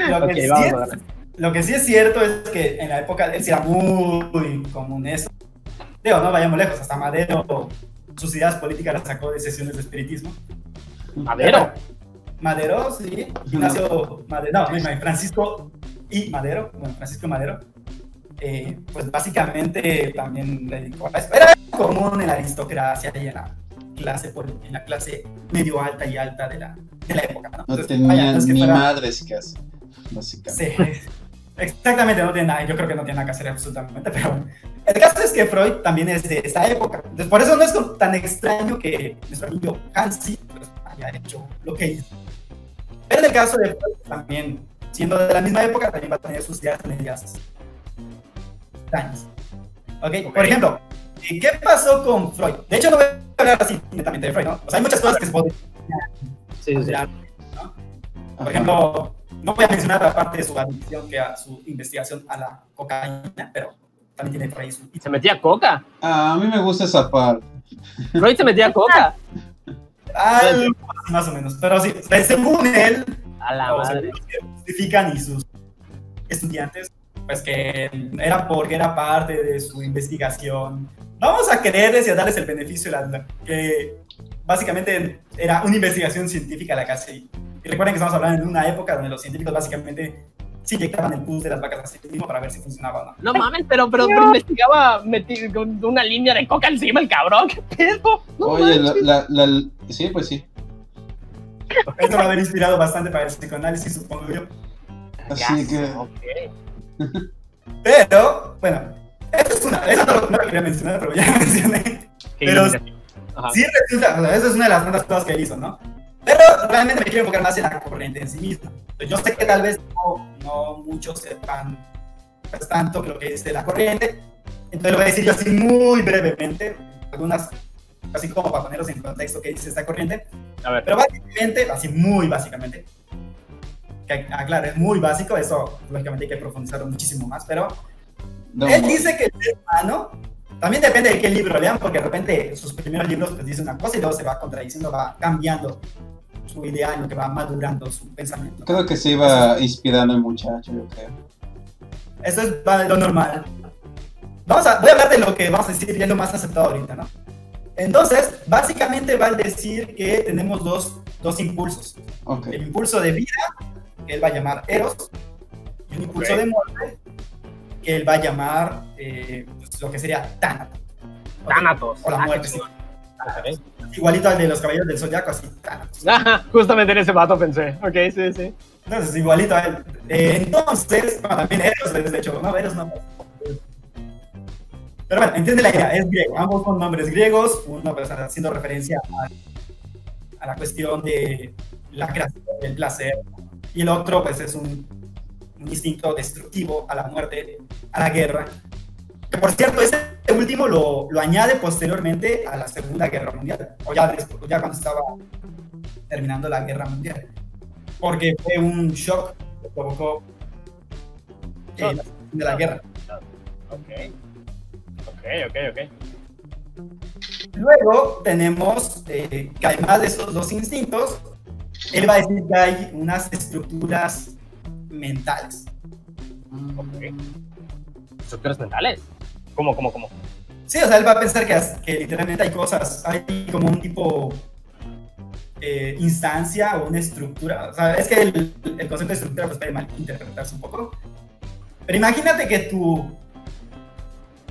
[SPEAKER 6] Lo, que sí
[SPEAKER 3] vamos
[SPEAKER 6] es,
[SPEAKER 3] a ver.
[SPEAKER 6] lo que sí es cierto es que en la época de él sí era muy común eso. Digo, no vayamos lejos, hasta Madero sus ideas políticas las sacó de sesiones de espiritismo.
[SPEAKER 3] Madero.
[SPEAKER 6] Madero, sí. Ignacio Madero, no, Francisco y Madero, bueno, Francisco Madero, eh, pues básicamente también dedicó a eso. Era común en la aristocracia y en la clase, en la clase medio alta y alta de la, de la época. ¿no?
[SPEAKER 4] No
[SPEAKER 6] Entonces,
[SPEAKER 4] tenía
[SPEAKER 6] vaya, no es que
[SPEAKER 4] ni
[SPEAKER 6] fuera-
[SPEAKER 4] madres hacer, básicamente.
[SPEAKER 6] Sí, exactamente, no tiene nada, yo creo que no tiene nada que hacer absolutamente, pero el caso es que Freud también es de esta época, entonces por eso no es tan extraño que nuestro amigo Hansi pues, haya hecho lo que hizo. Pero en el caso de Freud también, siendo de la misma época, también va a tener sus ideas medias extrañas. ¿Ok?
[SPEAKER 3] Ok.
[SPEAKER 6] Por ejemplo, ¿y ¿qué pasó con Freud? De hecho, no voy a hablar así netamente de Freud, ¿no? O sea, hay muchas cosas que se pueden
[SPEAKER 3] Sí, sí, sí.
[SPEAKER 6] por ejemplo, no voy a mencionar la parte de su adicción, que a su investigación a la cocaína, pero también tiene por ahí su...
[SPEAKER 3] Se metía coca.
[SPEAKER 4] Ah, a mí me gusta esa parte.
[SPEAKER 3] Freud se metía coca.
[SPEAKER 6] Algo así, más o menos. Pero sí, según él,
[SPEAKER 3] A la madre.
[SPEAKER 6] justifican y sus estudiantes, pues que era porque era parte de su investigación. Vamos a quererles y a darles el beneficio de la duda, que básicamente era una investigación científica la que hace. Y recuerden que estamos hablando de una época donde los científicos básicamente se inyectaban el pus de las vacas a sí mismo para ver si funcionaba o no.
[SPEAKER 3] No mames, pero, pero, pero investigaba meti- con una línea de coca encima el cabrón. ¿Qué pedo? No
[SPEAKER 4] Oye, la,
[SPEAKER 3] manches.
[SPEAKER 4] la, la- sí, pues sí.
[SPEAKER 6] Esto va a haber inspirado bastante para el psicoanálisis, supongo yo.
[SPEAKER 4] Así que.
[SPEAKER 6] Pero, bueno, eso es una, eso no, no lo quería mencionar, pero ya lo mencioné.
[SPEAKER 3] Qué
[SPEAKER 6] Pero-. Sí resulta, o sea, eso es una de las tantas cosas que él hizo, ¿no? Pero realmente me quiero enfocar más en la corriente en sí misma. Yo sé que tal vez no, no muchos sepan pues, tanto lo que es de la corriente, entonces lo voy a decir yo así muy brevemente, algunas, así como para ponerlos en contexto qué dice esta corriente.
[SPEAKER 3] A ver.
[SPEAKER 6] Pero básicamente, así muy básicamente, que aclaro, es muy básico, eso lógicamente hay que profundizarlo muchísimo más, pero
[SPEAKER 4] No,
[SPEAKER 6] él dice que el ser humano, también depende de qué libro lean, porque de repente sus primeros libros pues dice una cosa y luego se va contradiciendo, va cambiando su idea en lo que va madurando su pensamiento.
[SPEAKER 4] Creo que se iba inspirando el muchacho, yo creo.
[SPEAKER 6] Eso es lo normal. Vamos a, voy a hablar de lo que vamos a decir, ya es lo más aceptado ahorita, ¿no? Entonces, básicamente va a decir que tenemos dos, dos impulsos.
[SPEAKER 4] Ok.
[SPEAKER 6] El impulso de vida, que él va a llamar Eros, y un impulso
[SPEAKER 3] Ok.
[SPEAKER 6] de muerte, que él va a llamar eh, pues, lo que sería Thanatos.
[SPEAKER 3] Thanatos.
[SPEAKER 6] O la
[SPEAKER 3] Ah,
[SPEAKER 6] muerte, sí.
[SPEAKER 3] Chingón. Ok.
[SPEAKER 6] Igualito al de los caballeros del zodiaco, así.
[SPEAKER 3] Ajá, Justamente en ese vato pensé. Ok, sí, sí.
[SPEAKER 6] Entonces, igualito a él. Eh, entonces, bueno, también Eros, de hecho, no, Eros no. Pero bueno, entiende la idea, es griego. Ambos son nombres griegos, uno pues, haciendo referencia a, a la cuestión de la creación, del placer, y el otro, pues, es un, un instinto destructivo a la muerte, a la guerra. Que por cierto, este último lo, lo añade posteriormente a la Segunda Guerra Mundial, o ya, después- ya cuando estaba terminando la Guerra Mundial porque fue un shock que provocó eh, la de la guerra.
[SPEAKER 3] Ok. Ok, ok, ok.
[SPEAKER 6] Luego tenemos eh, que además de esos dos instintos, él va a decir que hay unas estructuras mentales.
[SPEAKER 3] Ok. Estructuras mentales. ¿Cómo, cómo, cómo?
[SPEAKER 6] Sí, o sea, él va a pensar que, que literalmente hay cosas, hay como un tipo eh, instancia o una estructura. O sea, es que el, el concepto de estructura pues, puede malinterpretarse un poco. Pero imagínate que tu,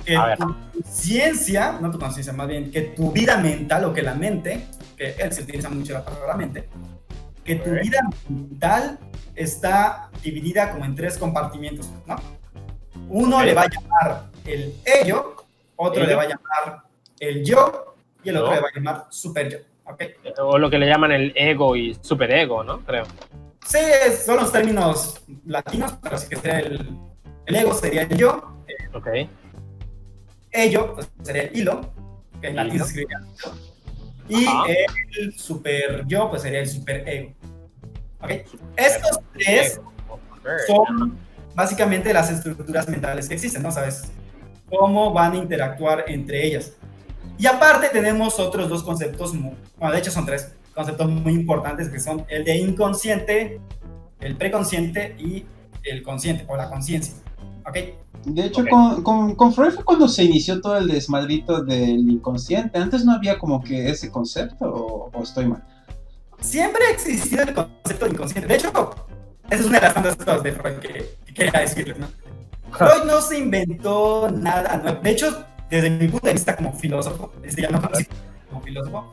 [SPEAKER 6] que tu conciencia, no tu conciencia, más bien que tu vida mental o que la mente, que él se utiliza mucho la palabra mente, que tu vida mental está dividida como en tres compartimientos, ¿no? Uno
[SPEAKER 3] Ok.
[SPEAKER 6] le va a llamar el ello, otro
[SPEAKER 3] Ello.
[SPEAKER 6] le va a llamar el yo y el otro le va a llamar super yo.
[SPEAKER 3] O lo que le llaman el ego y superego, ¿no? Creo.
[SPEAKER 6] Sí, son los términos latinos, pero sí que sería el, el ego sería el yo,
[SPEAKER 3] Ok.
[SPEAKER 6] ello pues, sería el hilo, que en latín se y
[SPEAKER 3] Ajá.
[SPEAKER 6] el super yo pues sería el super ego. ¿Ok? Estos tres son básicamente las estructuras mentales que existen, ¿no? ¿Sabes? Cómo van a interactuar entre ellas. Y aparte tenemos otros dos conceptos, mu- bueno, de hecho son tres conceptos muy importantes que son el de inconsciente, el preconsciente y el consciente o la conciencia. ¿Ok?
[SPEAKER 4] De hecho,
[SPEAKER 3] Ok.
[SPEAKER 4] con, con, con Freud fue cuando se inició todo el desmadrito del inconsciente. Antes no había como que ese concepto, o, o estoy mal.
[SPEAKER 6] Siempre ha existido el concepto de inconsciente. De hecho, esa es una de las tantas cosas de Freud que, que quería decirles, ¿no? Freud no se inventó nada nuevo. De hecho, desde mi punto de vista como filósofo, desde ya no como filósofo,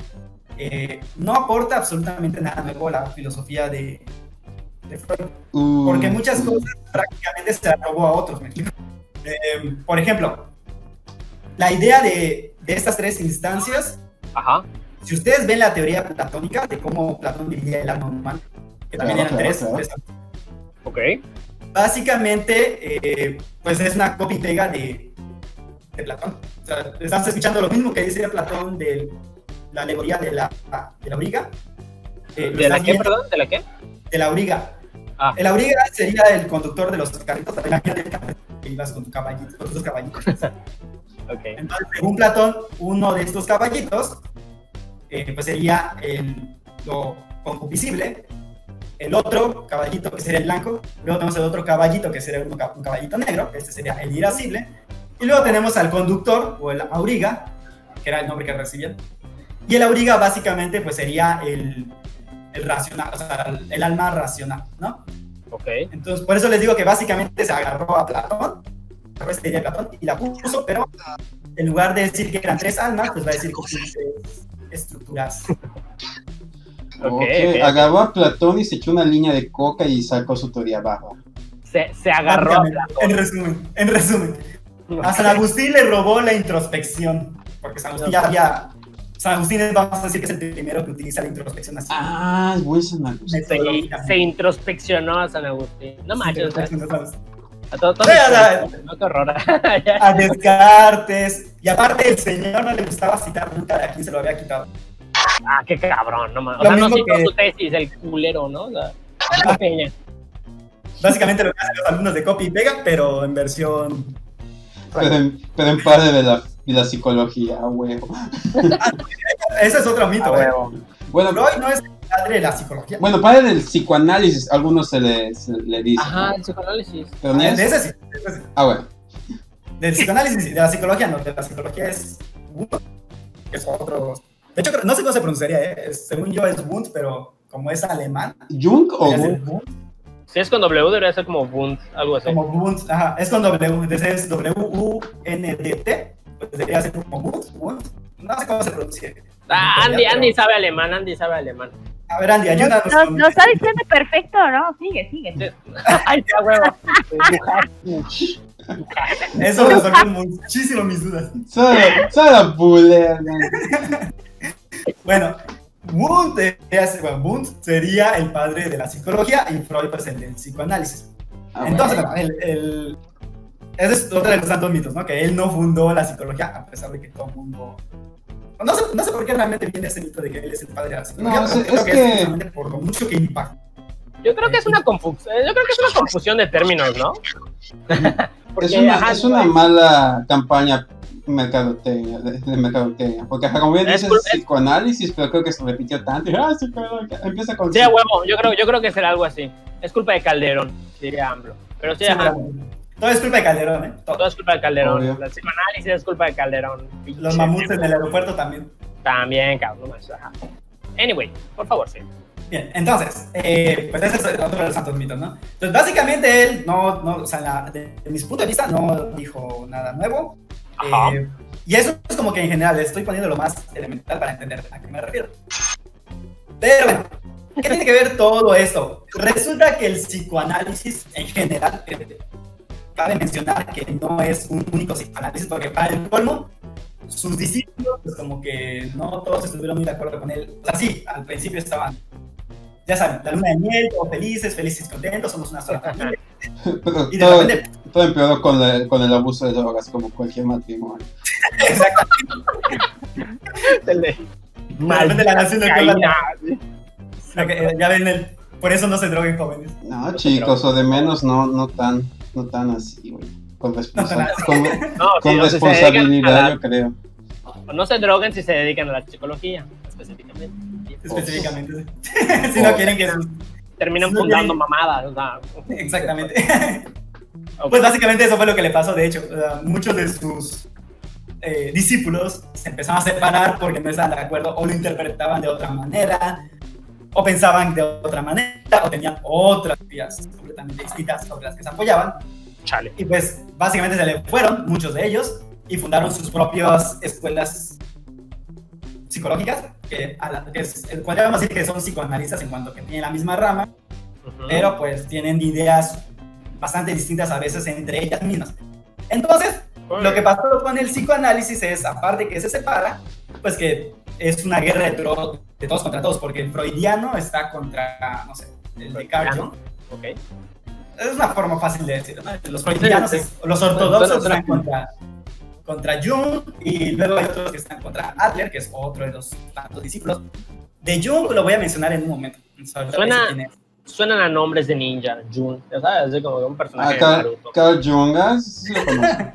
[SPEAKER 6] eh, no aporta absolutamente nada nuevo a la filosofía de, de Freud.
[SPEAKER 4] Uh,
[SPEAKER 6] Porque muchas cosas prácticamente se la robó a otros. ¿me explico? Eh, por ejemplo, la idea de, de estas tres instancias
[SPEAKER 3] Ajá.
[SPEAKER 6] si ustedes ven la teoría platónica de cómo Platón dividía el alma humana, que también
[SPEAKER 4] Claro,
[SPEAKER 6] eran tres,
[SPEAKER 4] claro,
[SPEAKER 6] tres-
[SPEAKER 3] Ok.
[SPEAKER 6] Básicamente, eh, pues es una copia y pega de, de Platón. O sea, estás escuchando lo mismo que dice Platón de la alegoría de la, de la auriga. Eh,
[SPEAKER 3] ¿De la qué,
[SPEAKER 6] viendo
[SPEAKER 3] perdón? ¿De la qué?
[SPEAKER 6] De la auriga.
[SPEAKER 3] Ah.
[SPEAKER 6] El auriga sería el conductor de los carritos. Imagínate que ibas con tu caballito, con tus caballitos.
[SPEAKER 3] Ok.
[SPEAKER 6] Entonces, según Platón, uno de estos caballitos eh, pues sería el, lo concupiscible, el otro caballito que sería el blanco, luego tenemos el otro caballito que sería un, un caballito negro, este sería el irascible, y luego tenemos al conductor o el auriga, que era el nombre que recibían, y el auriga básicamente pues sería el, el racional, o sea, el, el alma racional, ¿no?
[SPEAKER 3] Ok.
[SPEAKER 6] Entonces, por eso les digo que básicamente se agarró a Platón, agarró esta idea de Platón y la puso, pero en lugar de decir que eran tres almas, pues va a decir que son tres estructuras.
[SPEAKER 3] Ok,
[SPEAKER 4] Ok,
[SPEAKER 3] ok.
[SPEAKER 4] Agarró a Platón y se echó una línea de coca y sacó su teoría abajo.
[SPEAKER 3] Se, se agarró. a
[SPEAKER 6] Básicamente, En resumen, en resumen.
[SPEAKER 3] Platón.
[SPEAKER 6] A San Agustín le robó la introspección. Porque San Agustín ya. San Agustín vamos a decir que es el primero que utiliza la introspección así.
[SPEAKER 4] Ah, es buen San Agustín.
[SPEAKER 3] Se, introspeccionó a San Agustín. No manches, a todo, todo
[SPEAKER 6] Sí, o sea,
[SPEAKER 3] no, qué horror. Ya.
[SPEAKER 6] A Descartes. Y aparte, el señor no le gustaba citar nunca de aquí, se lo había quitado.
[SPEAKER 3] Ah, qué cabrón, no mames. O
[SPEAKER 6] Lo
[SPEAKER 3] sea, no
[SPEAKER 6] mismo
[SPEAKER 3] citó
[SPEAKER 6] que-
[SPEAKER 3] su tesis, el culero, ¿no? O sea, qué peña.
[SPEAKER 6] Básicamente lo que hacen los alumnos de copy y pega, pero en versión.
[SPEAKER 4] Pero en, pero en de la, de la psicología, huevo.
[SPEAKER 6] Ese es otro mito.
[SPEAKER 3] A
[SPEAKER 6] ¿eh?
[SPEAKER 3] huevo.
[SPEAKER 4] Bueno,
[SPEAKER 6] Freud no es el padre de la psicología.
[SPEAKER 4] bueno, padre del psicoanálisis, algunos se le, se le dice.
[SPEAKER 3] Ajá,
[SPEAKER 4] ¿no?
[SPEAKER 3] el psicoanálisis.
[SPEAKER 4] Pero ni
[SPEAKER 6] Ah, de ese sí. de ese sí.
[SPEAKER 4] Ah, bueno.
[SPEAKER 6] Del psicoanálisis, de la psicología no, de la psicología es que es otro. De hecho, no sé cómo se pronunciaría, ¿eh? Según yo es Wundt, pero como es alemán,
[SPEAKER 4] ¿Jung o? Wundt,
[SPEAKER 3] Si es con W, debería ser como Wundt, algo así.
[SPEAKER 6] como Wundt, ajá, es con W, entonces es W-U-N-D-T, pues debería ser como Wundt, Wundt, no sé cómo se pronuncia.
[SPEAKER 3] Ah, Andy,
[SPEAKER 6] Pero-
[SPEAKER 3] Andy sabe alemán, Andy sabe alemán.
[SPEAKER 6] A ver, Andy, ayúdanos.
[SPEAKER 2] lo-
[SPEAKER 6] con-
[SPEAKER 2] lo está diciendo perfecto, ¿no? Sigue, sigue.
[SPEAKER 3] Ay, qué huevo.
[SPEAKER 6] Eso resolvió muchísimo mis dudas.
[SPEAKER 4] Solo, solo buller, ¿no?
[SPEAKER 6] Bueno, Wundt, bueno, sería el padre de la psicología y Freud pues el del psicoanálisis.
[SPEAKER 4] Ah,
[SPEAKER 6] Entonces,
[SPEAKER 4] bueno.
[SPEAKER 6] el, el- ese es otro de los tantos mitos, ¿no? Que él no fundó la psicología, a pesar de que todo el mundo... No sé, no sé por qué realmente viene ese mito de que él es el padre de la psicología,
[SPEAKER 4] No,
[SPEAKER 6] pero
[SPEAKER 4] es-
[SPEAKER 6] creo
[SPEAKER 4] es
[SPEAKER 6] que,
[SPEAKER 4] que-
[SPEAKER 6] es por lo mucho que impacta.
[SPEAKER 3] Yo creo que es una confusión, yo creo que es una confusión de términos, ¿no? Porque,
[SPEAKER 4] Es una,
[SPEAKER 3] ajá,
[SPEAKER 4] es una mala campaña mercadotecnia, de, de mercadotecnia. Porque como bien
[SPEAKER 3] Es
[SPEAKER 4] dices,
[SPEAKER 3] es-
[SPEAKER 4] psicoanálisis, pero creo que se repitió tanto. y, Ah, psicología. Empieza con...
[SPEAKER 3] Sí, huevo, yo creo, yo creo que será algo así. Es culpa de Calderón, diría AMLO. Pero sí,
[SPEAKER 6] Sí,
[SPEAKER 3] ajá,
[SPEAKER 6] todo es culpa de Calderón, ¿eh? Todo.
[SPEAKER 3] todo es culpa de Calderón.
[SPEAKER 4] Obvio.
[SPEAKER 3] La psicoanálisis es culpa de Calderón.
[SPEAKER 6] Los mamuts en el aeropuerto también.
[SPEAKER 3] También, cabrón, ajá. Anyway, por favor, sí.
[SPEAKER 6] Bien, entonces, eh, pues ese es otro de los santos mitos, ¿no? Entonces, básicamente él, no, no, o sea, la- de, de mi punto de vista, no dijo nada nuevo. Eh, y eso es como que en general, estoy poniendo lo más elemental para entender a qué me refiero. Pero bueno, ¿qué tiene que ver todo esto? Resulta que el psicoanálisis en general, eh, cabe mencionar que no es un único psicoanálisis, porque para el colmo, sus discípulos, pues como que no todos estuvieron muy de acuerdo con él. O sea, sí, al principio estaban, ya saben, la luna de miel, todos felices, felices y contentos, somos una sola familia.
[SPEAKER 4] Pero
[SPEAKER 6] Y de
[SPEAKER 4] todo,
[SPEAKER 6] repente,
[SPEAKER 4] todo empeoró con, el- con el abuso de drogas, como cualquier matrimonio.
[SPEAKER 6] exactamente, de repente la nación del que, eh, ya ven, el, por eso no se droguen jóvenes.
[SPEAKER 4] No, chicos, o de menos, no, no tan, no tan así, güey. Con, responsa-
[SPEAKER 6] No
[SPEAKER 4] con,
[SPEAKER 3] No, sí,
[SPEAKER 4] con responsabilidad,
[SPEAKER 3] la-
[SPEAKER 4] yo creo.
[SPEAKER 3] no se droguen si se dedican a la psicología, específicamente.
[SPEAKER 6] Específicamente, sí. si no quieren que...
[SPEAKER 3] Terminan
[SPEAKER 6] no
[SPEAKER 3] fundando
[SPEAKER 6] quieren-
[SPEAKER 3] mamadas, o sea.
[SPEAKER 6] Exactamente. Pues básicamente eso fue lo que le pasó, de hecho. o sea, muchos de sus eh, discípulos se empezaron a separar porque no estaban de acuerdo o lo interpretaban de otra manera o pensaban de otra manera o tenían otras ideas completamente distintas sobre las que se apoyaban.
[SPEAKER 3] Chale.
[SPEAKER 6] Y pues básicamente se le fueron muchos de ellos y fundaron sus propias escuelas psicológicas, que, a la- que es- podríamos decir que son psicoanalistas en cuanto que tienen la misma rama,
[SPEAKER 3] Ujú.
[SPEAKER 6] pero pues tienen ideas bastante distintas a veces entre ellas mismas. Entonces, lo que pasó con el psicoanálisis es, aparte que se separa, pues que es una guerra de, de todos contra todos, porque el freudiano está contra, no sé, el de Carl Jung.
[SPEAKER 3] Ok.
[SPEAKER 6] Es una forma fácil de decirlo. ¿no? Los freudianos,
[SPEAKER 3] Sí,
[SPEAKER 6] es- los ortodoxos están contra, contra Jung y luego hay otros que están contra Adler, que es otro de los tantos discípulos. De Jung lo voy a mencionar en un momento.
[SPEAKER 3] Suena-
[SPEAKER 6] ese es.
[SPEAKER 3] Suenan a nombres de ninja, Jun, ya sabes, así como un personaje
[SPEAKER 4] Ah,
[SPEAKER 3] de Naruto.
[SPEAKER 4] Carl Jung, ah, sí lo conozco.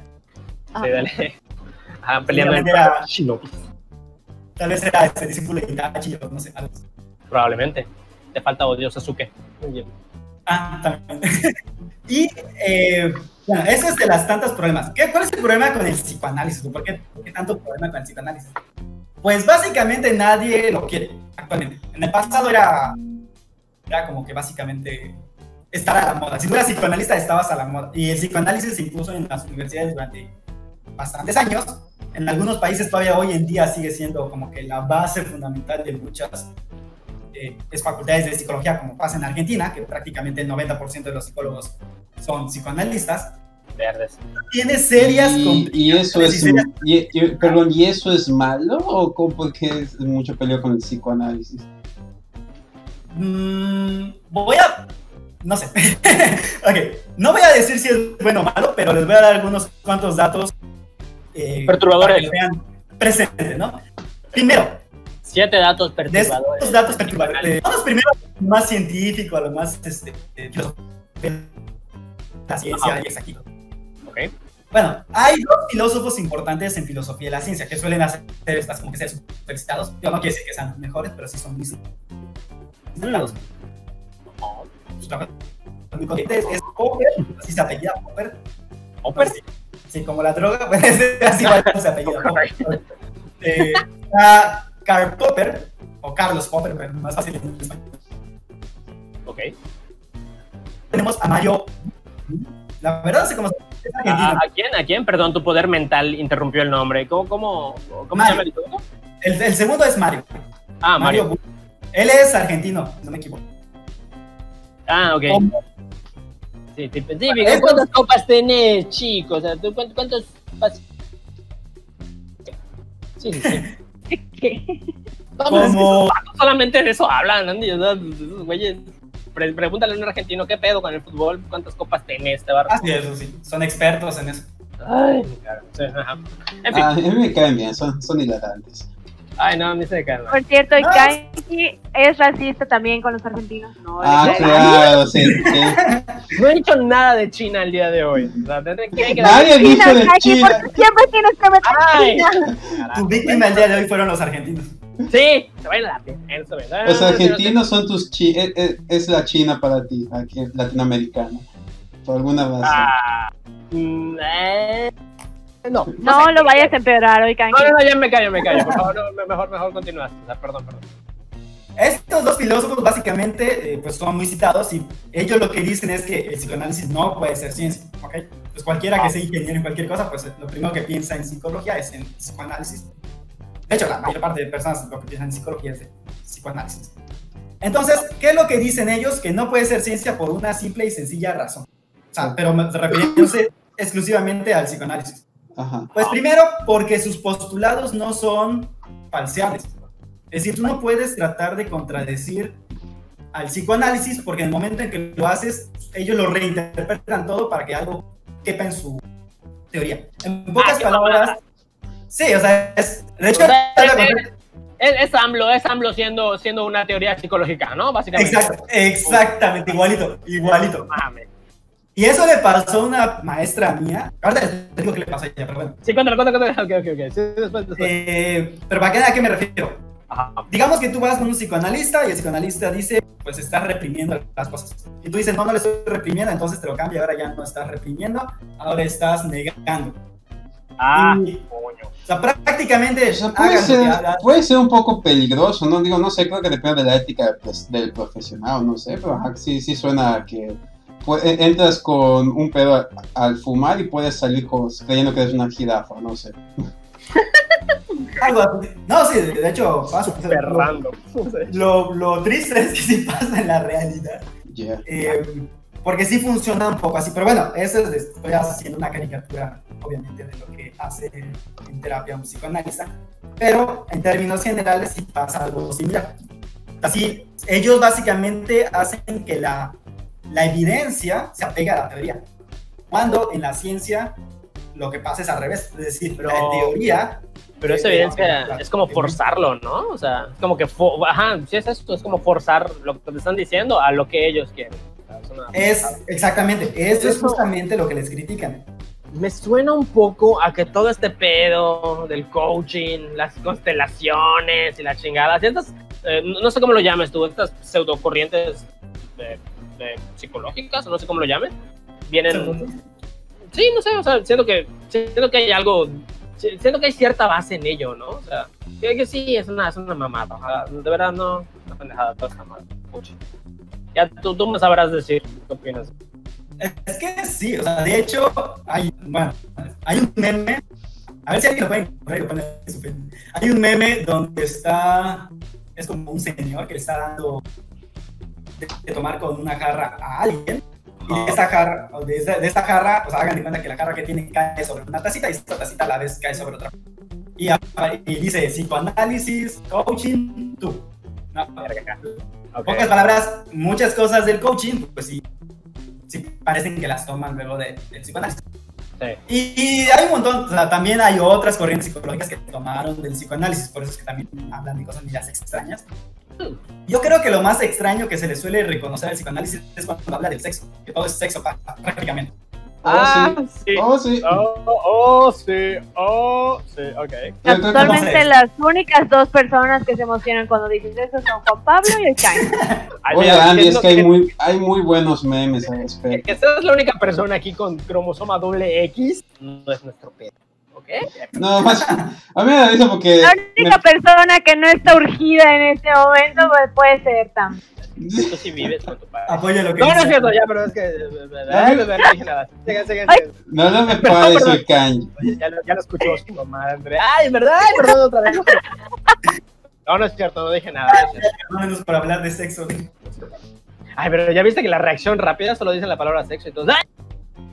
[SPEAKER 3] Sí, dale. Ajá, peleando en
[SPEAKER 6] era-
[SPEAKER 3] Shinobi,
[SPEAKER 6] Tal vez era este discípulo de Itachi o no sé. algo
[SPEAKER 3] probablemente. Te falta odio Sasuke. Muy bien.
[SPEAKER 6] Ah, y eh, bueno, eso es de las tantas problemas. ¿Qué, ¿Cuál es el problema con el psicoanálisis? ¿Por qué, qué tanto problema con el psicoanálisis? Pues básicamente nadie lo quiere actualmente. En el pasado era, era como que básicamente estar a la moda. Si tú eras psicoanalista, estabas a la moda. Y el psicoanálisis se impuso en las universidades durante bastantes años. En algunos países todavía hoy en día sigue siendo como que la base fundamental de muchas eh, es facultades de psicología, como pasa en Argentina, que prácticamente el 90% de los psicólogos son psicoanalistas,
[SPEAKER 3] Verdes.
[SPEAKER 6] tiene serias
[SPEAKER 4] y, y eso es
[SPEAKER 6] y serias-
[SPEAKER 4] y- y- perdón y eso es malo o cómo porque es mucho peleo con el psicoanálisis
[SPEAKER 6] Mm, voy a. No sé. ok. No voy a decir si es bueno o malo, pero les voy a dar algunos cuantos datos. eh,
[SPEAKER 3] Perturbadores.
[SPEAKER 6] para que vean presentes, ¿no? Primero,
[SPEAKER 3] Siete datos
[SPEAKER 6] de
[SPEAKER 3] perturbadores.
[SPEAKER 6] estos datos perturbadores. Vamos primero a lo más científico, a lo más este, la ciencia y exacto.
[SPEAKER 3] Ok.
[SPEAKER 6] Bueno, hay dos filósofos importantes en filosofía y la ciencia que suelen hacer estas como que ser super citados. Yo no quiero decir que sean los mejores, pero sí son trabajo muy corriente es, Popper, así se apellida Popper.
[SPEAKER 3] Popper.
[SPEAKER 6] Sí, como la droga, pues es así igual se apellida Popper. Eh, está Karl Popper, o Carlos Popper, pero más fácil en español.
[SPEAKER 3] Ok.
[SPEAKER 6] Tenemos a Mario. La verdad no sé cómo se es
[SPEAKER 3] ¿A,
[SPEAKER 6] argentino.
[SPEAKER 3] a quién? ¿A quién? Perdón, tu poder mental interrumpió el nombre. ¿Cómo, cómo, cómo se
[SPEAKER 6] Mario.
[SPEAKER 3] llama el segundo?
[SPEAKER 6] El, el segundo es Mario.
[SPEAKER 3] Ah, Mario.
[SPEAKER 6] Él es argentino, no me equivoco.
[SPEAKER 3] Ah, ok.
[SPEAKER 6] Como-
[SPEAKER 3] Sí, típico. típico.
[SPEAKER 6] Bueno,
[SPEAKER 3] ¿Cuántas copas tenés, chicos? O sea, ¿tú cuántos, cuántos Sí, sí, sí.
[SPEAKER 2] ¿Qué?
[SPEAKER 3] Vamos, es que
[SPEAKER 6] Como-
[SPEAKER 3] solamente de eso hablan, Andy. o sea, Esos güeyes. Pre- pregúntale a un argentino qué pedo con el fútbol, cuántas copas tenés, te va a
[SPEAKER 6] Ah, sí, eso sí. Son expertos en eso.
[SPEAKER 3] Ay. Sí, ajá. En fin.
[SPEAKER 4] Ah, a mí me caen bien son, son hilarantes
[SPEAKER 3] Ay, no, ni se de cara.
[SPEAKER 2] Por cierto,
[SPEAKER 6] Ah,
[SPEAKER 2] Kanki es racista también con los argentinos. No,
[SPEAKER 4] ah claro sí, sí.
[SPEAKER 3] No he dicho nada de China el día de hoy. O sea, que-
[SPEAKER 4] nadie dijo
[SPEAKER 2] China,
[SPEAKER 4] de China
[SPEAKER 2] porque siempre tienes que meter
[SPEAKER 3] Ay.
[SPEAKER 2] China.
[SPEAKER 6] Tu víctima el día de hoy fueron los argentinos.
[SPEAKER 3] Sí, se vayan a la es.
[SPEAKER 4] Los argentinos son tus chi es, es- es la China para ti, aquí latinoamericana. Por alguna razón.
[SPEAKER 3] Ah, mm, eh, no, no,
[SPEAKER 2] No
[SPEAKER 3] sé.
[SPEAKER 2] lo vayas a empeorar hoy, Kanki.
[SPEAKER 3] No, no, no, ya me callo, me callo. Por favor, no, me- mejor, mejor continúas. O sea, perdón, perdón.
[SPEAKER 6] Estos dos filósofos básicamente eh, pues son muy citados y ellos lo que dicen es que el psicoanálisis no puede ser ciencia, ¿ok? Pues cualquiera que sea ingeniero en cualquier cosa, pues lo primero que piensa en psicología es en psicoanálisis. De hecho, la mayor parte de personas lo que piensan en psicología es de psicoanálisis. Entonces, ¿qué es lo que dicen ellos? Que no puede ser ciencia por una simple y sencilla razón. O sea, pero refiriéndose exclusivamente al psicoanálisis.
[SPEAKER 4] Ajá.
[SPEAKER 6] Pues primero, porque sus postulados no son falseables. Es decir, tú no puedes tratar de contradecir al psicoanálisis porque en el momento en que lo haces, ellos lo reinterpretan todo para que algo quepa en su teoría. En pocas
[SPEAKER 3] Ah,
[SPEAKER 6] palabras, sí, o sea, es, de hecho,
[SPEAKER 3] O sea, es, es, es AMLO, es AMLO siendo, siendo una teoría psicológica, ¿no? Básicamente.
[SPEAKER 6] exactamente, igualito, igualito. Y eso le pasó a una maestra mía. Ahora les digo qué le pasó a ella, pero bueno.
[SPEAKER 3] Sí, cuéntalo, cuéntalo, cuéntalo. Ok, ok, ok. Sí, después, después.
[SPEAKER 6] Eh, pero ¿para qué, a qué me refiero?
[SPEAKER 3] Ajá.
[SPEAKER 6] digamos que tú vas con un psicoanalista y el psicoanalista dice, pues estás reprimiendo las cosas. Y tú dices, no, no le estoy reprimiendo, entonces te lo cambia, ahora ya no estás reprimiendo, ahora estás negando.
[SPEAKER 3] Ah,
[SPEAKER 6] Y-
[SPEAKER 3] coño.
[SPEAKER 6] O sea, prácticamente
[SPEAKER 4] O sea, puede, ser, puede ser un poco peligroso, ¿no? Digo, no sé, creo que depende de la ética pues, del profesional, no sé, pero ajá, sí, sí suena a que entras con un pedo a- al fumar y puedes salir con- creyendo que eres una jirafa, no sé.
[SPEAKER 6] Algo así. No, sí, de hecho pasa.
[SPEAKER 3] Random.
[SPEAKER 6] Lo, lo triste es que sí pasa en la realidad.
[SPEAKER 4] Yeah.
[SPEAKER 6] Eh, porque sí funciona un poco así. Pero bueno, eso es, estoy haciendo una caricatura, obviamente, de lo que hace en terapia un psicoanalista. Pero en términos generales sí pasa algo similar. Así, ellos básicamente hacen que la, la evidencia se apegue a la teoría. Cuando en la ciencia lo que pasa es al revés. Es decir,
[SPEAKER 3] Pero-
[SPEAKER 6] la teoría
[SPEAKER 3] Pero esa evidencia es como forzarlo, ¿no? O sea, es como que, ajá, si es esto, es como forzar lo que te están diciendo a lo que ellos quieren. O sea, es
[SPEAKER 6] es exactamente, eso es
[SPEAKER 3] Eso-
[SPEAKER 6] justamente lo que les critican.
[SPEAKER 3] Me suena un poco a que todo este pedo del coaching, las constelaciones y la chingada, ciertas, eh, no sé cómo lo llames tú, estas pseudocorrientes de psicológicas, o no sé cómo lo llames, vienen... Sí, no sé, o sea, siento que, siento que hay algo, siento que hay cierta base en ello, ¿no? O sea, que, que sí, es una, es una mamada, ojalá, de verdad no, una pendejada, toda esta madre. Ya tú, tú me sabrás decir qué opinas.
[SPEAKER 6] Es que sí, o sea, de hecho, hay, bueno, hay un meme, a ver si alguien lo puede encontrar. Hay un meme donde está, es como un señor que está dando de, tomar con una jarra a alguien, Y de esta jarra, o de, esa- de esta jarra, o sea, hagan de cuenta que la jarra que tiene cae sobre una tacita y esta tacita a la vez cae sobre otra. Y, apa- y dice psicoanálisis, coaching, tú. No,
[SPEAKER 3] Verga.
[SPEAKER 6] en
[SPEAKER 3] Ok.
[SPEAKER 6] pocas palabras, muchas cosas del coaching, pues sí, sí parecen que las toman luego de- del psicoanálisis.
[SPEAKER 3] Sí.
[SPEAKER 6] Y, y hay un montón, o sea, también hay otras corrientes psicológicas que tomaron del psicoanálisis, por eso es que también hablan de cosas medias extrañas. Yo creo que lo más extraño que se le suele reconocer al psicoanálisis es cuando habla del sexo, que todo es sexo prácticamente.
[SPEAKER 3] Ah, sí.
[SPEAKER 4] Oh, sí.
[SPEAKER 3] Oh, oh, sí. Oh, sí. Ok.
[SPEAKER 2] Actualmente las únicas dos personas que se emocionan cuando dices eso son Juan Pablo y el Chain.
[SPEAKER 4] Oye, Andy, es que hay muy, hay muy buenos memes al
[SPEAKER 3] Que,
[SPEAKER 4] respecto.
[SPEAKER 3] que seas la única persona aquí con cromosoma doble X no es nuestro pedo.
[SPEAKER 4] No, más, a mí me da risa porque...
[SPEAKER 2] La única persona que no está urgida en este momento pues, puede ser Tam.
[SPEAKER 3] Tú sí vives con tu padre.
[SPEAKER 6] Apoya lo que
[SPEAKER 3] No, no es
[SPEAKER 6] dice.
[SPEAKER 3] cierto, ya, pero es que. No.
[SPEAKER 4] No, no me
[SPEAKER 3] perdón.
[SPEAKER 4] el kanji.
[SPEAKER 3] Ya lo, ya lo escuchó su mamá, André. Ay, ¿verdad? Ay, perdón, otra vez. No, no es cierto, no dije nada. no
[SPEAKER 6] menos para hablar de sexo.
[SPEAKER 3] Ay, pero ya viste que la reacción rápida solo dicen la palabra sexo y todo. ¡Ay!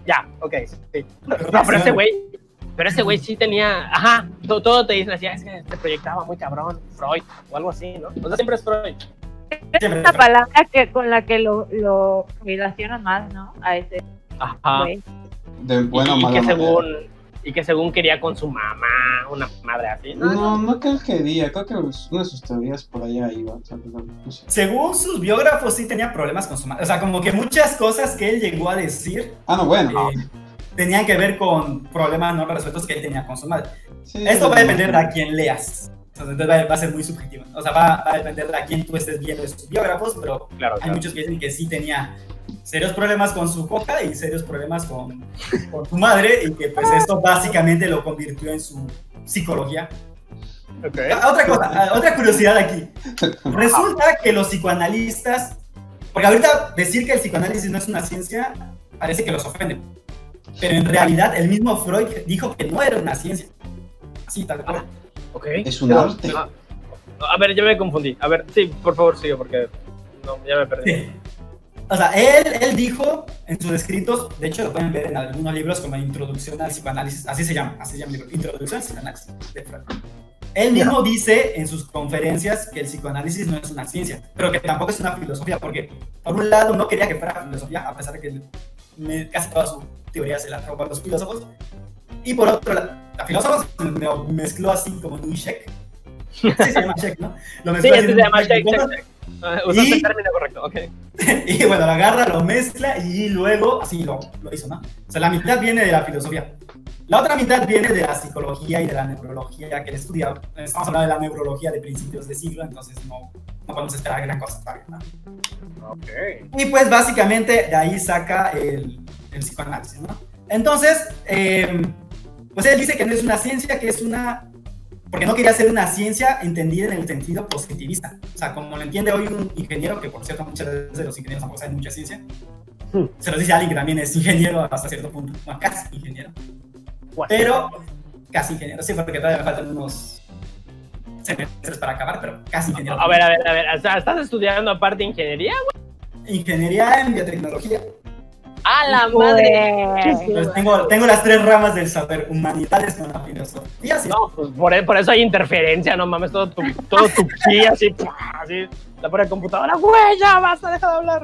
[SPEAKER 3] Ya, ok, sí. No, pero ese güey. Pero ese güey sí tenía. Ajá, todo, todo te dicen así, "Ah, es que te proyectaba muy cabrón, Freud, o algo así, ¿no? O sea, siempre es Freud.
[SPEAKER 2] Es la palabra que, con la que lo, lo relacionan más, ¿no? A ese
[SPEAKER 3] Ajá.
[SPEAKER 2] güey.
[SPEAKER 4] De buena
[SPEAKER 3] y, y que
[SPEAKER 4] manera.
[SPEAKER 3] según. Y que según quería con su mamá, una madre así. No,
[SPEAKER 4] No, no creo que diga, creo que una de sus teorías por allá iba. o sea, no, no sé.
[SPEAKER 6] Según sus biógrafos, sí tenía problemas con su madre. O sea, como que muchas cosas que él llegó a decir
[SPEAKER 4] Ah, no, bueno.
[SPEAKER 6] eh, tenían que ver con problemas no resueltos que él tenía con su madre.
[SPEAKER 4] Sí,
[SPEAKER 6] Esto va a depender de a quién leas. Entonces va, va a ser muy subjetivo. O sea, va, va a depender de a quién tú estés viendo sus biógrafos, pero
[SPEAKER 3] Claro,
[SPEAKER 6] hay
[SPEAKER 3] claro.
[SPEAKER 6] muchos que dicen que sí tenía serios problemas con su coca y serios problemas con, con su madre y que pues esto básicamente lo convirtió en su psicología.
[SPEAKER 3] Ok.
[SPEAKER 6] Ah, Otra cosa, ah, otra curiosidad aquí. Resulta que los psicoanalistas, porque ahorita decir que el psicoanálisis no es una ciencia parece que los ofende, pero en realidad el mismo Freud dijo que no era una ciencia. Así, tal cual.
[SPEAKER 3] Ok.
[SPEAKER 4] Es un arte.
[SPEAKER 3] ah, A ver, yo me confundí. A ver, sí, por favor, sigue, porque no, ya me perdí.
[SPEAKER 6] Sí. O sea, él, él dijo en sus escritos, de hecho lo pueden ver en algunos libros como Introducción al Psicoanálisis, así se llama, así se llama el libro, Introducción al Psicoanálisis de Freud. Él mismo dice en sus conferencias que el psicoanálisis no es una ciencia, pero que tampoco es una filosofía, porque por un lado no quería que fuera filosofía, a pesar de que me- casi toda su teoría se la robó a los filósofos, y por otro lado, la filósofos lo mezcló así como en un check. Sí, se llama check, ¿no? Lo
[SPEAKER 3] Sí,
[SPEAKER 6] así
[SPEAKER 3] se llama
[SPEAKER 6] check.
[SPEAKER 3] shake, shake. Ah, Usaste
[SPEAKER 6] Y-
[SPEAKER 3] el término correcto, ok.
[SPEAKER 6] Y bueno, lo agarra, lo mezcla y luego así lo, lo hizo, ¿no? O sea, la mitad viene de la filosofía. La otra mitad viene de la psicología y de la neurología que él estudia. Estamos hablando de la neurología de principios de siglo, entonces no, no podemos esperar gran cosa todavía, ¿no?
[SPEAKER 3] Ok.
[SPEAKER 6] Y pues básicamente de ahí saca el, el psicoanálisis, ¿no? Entonces, eh, pues él dice que no es una ciencia, que es una... Porque no quería ser una ciencia entendida en el sentido positivista. O sea, como lo entiende hoy un ingeniero, que por cierto muchas veces los ingenieros tampoco saben mucha ciencia,
[SPEAKER 3] Hmm.
[SPEAKER 6] se los dice a alguien que también es ingeniero hasta cierto punto. Bueno, casi ingeniero.
[SPEAKER 3] What?
[SPEAKER 6] Pero, casi ingeniero, sí, porque todavía me faltan unos semestres para acabar, pero casi ingeniero.
[SPEAKER 3] A ver, a ver, a ver. ¿Estás estudiando aparte ingeniería, güey?
[SPEAKER 6] Ingeniería en biotecnología.
[SPEAKER 3] ¡A la madre!
[SPEAKER 2] Pues,
[SPEAKER 6] tengo, tengo las tres ramas del saber, humanidades con la filosofía. Sí.
[SPEAKER 3] No, pues por, por eso hay interferencia, no mames, todo tu, todo tu ki así, así, la pura computadora, güey, ya basta, deja de hablar.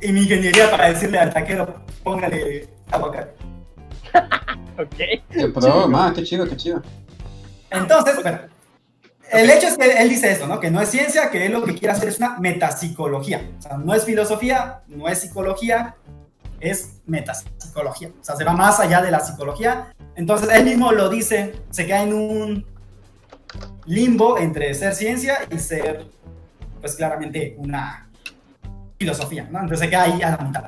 [SPEAKER 6] Y mi ingeniería para decirle al taquero, póngale aguacate.
[SPEAKER 3] Ok.
[SPEAKER 4] Qué pro, ma, qué chido, qué chido.
[SPEAKER 6] Entonces, bueno, el hecho es que él dice esto, ¿no? Que no es ciencia, que él lo que quiere hacer es una metapsicología. O sea, no es filosofía, no es psicología, es metapsicología. O sea, se va más allá de la psicología. Entonces, él mismo lo dice, se queda en un limbo entre ser ciencia y ser, pues claramente, una filosofía, ¿no? Entonces se queda ahí a la mitad.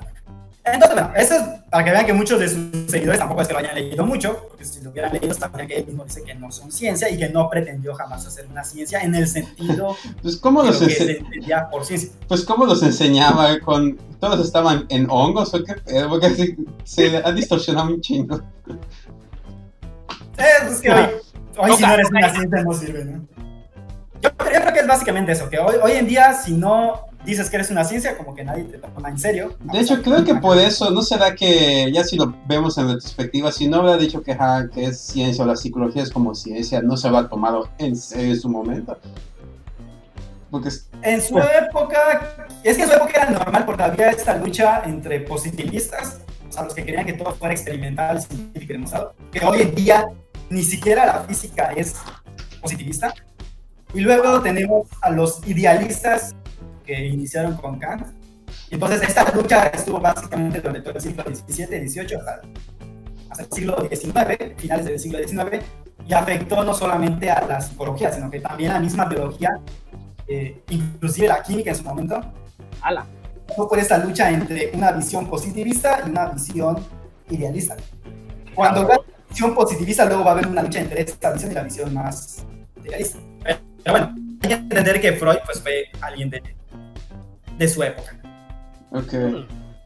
[SPEAKER 6] Entonces, bueno, eso es para que vean que muchos de sus seguidores tampoco es que lo hayan leído mucho, porque si lo hubieran leído, sabrían que él mismo dice que no son ciencia y que no pretendió jamás hacer una ciencia en el sentido
[SPEAKER 4] Pues, ¿cómo
[SPEAKER 6] de
[SPEAKER 4] los,
[SPEAKER 6] lo que se entendía por ciencia.
[SPEAKER 4] pues, ¿cómo los enseñaba? con ¿Todos estaban en hongos o qué pedo? Porque se, se ha distorsionado un chingo.
[SPEAKER 6] Eh, pues que hoy, hoy si no eres una ciencia no sirve, ¿no? Yo, creo- yo creo que es básicamente eso, que hoy, hoy en día si no dices que eres una ciencia, como que nadie te toma en serio.
[SPEAKER 4] De hecho, creo que por eso, ¿no será que, ya si lo vemos en retrospectiva, si no hubiera dicho que, ja, que es ciencia o la psicología es como ciencia, no se habrá tomado en serio en su momento? Porque es-
[SPEAKER 6] En su época, es que en su época era normal porque había esta lucha entre positivistas, o sea, los que querían que todo fuera experimental, científico y demostrado, que hoy en día ni siquiera la física es positivista. Y luego tenemos a los idealistas que iniciaron con Kant. Entonces esta lucha estuvo básicamente durante todo el siglo XVII, XVIII, hasta, hasta el siglo XIX, finales del siglo XIX, y afectó no solamente a la psicología, sino que también a la misma biología eh, inclusive la química en su momento,
[SPEAKER 3] Ala.
[SPEAKER 6] fue por esta lucha entre una visión positivista y una visión idealista. Cuando la visión positivista, luego va a haber una lucha entre esta visión y la visión más idealista. Pero bueno, hay que entender que Freud pues, fue alguien de, de su época.
[SPEAKER 4] ok.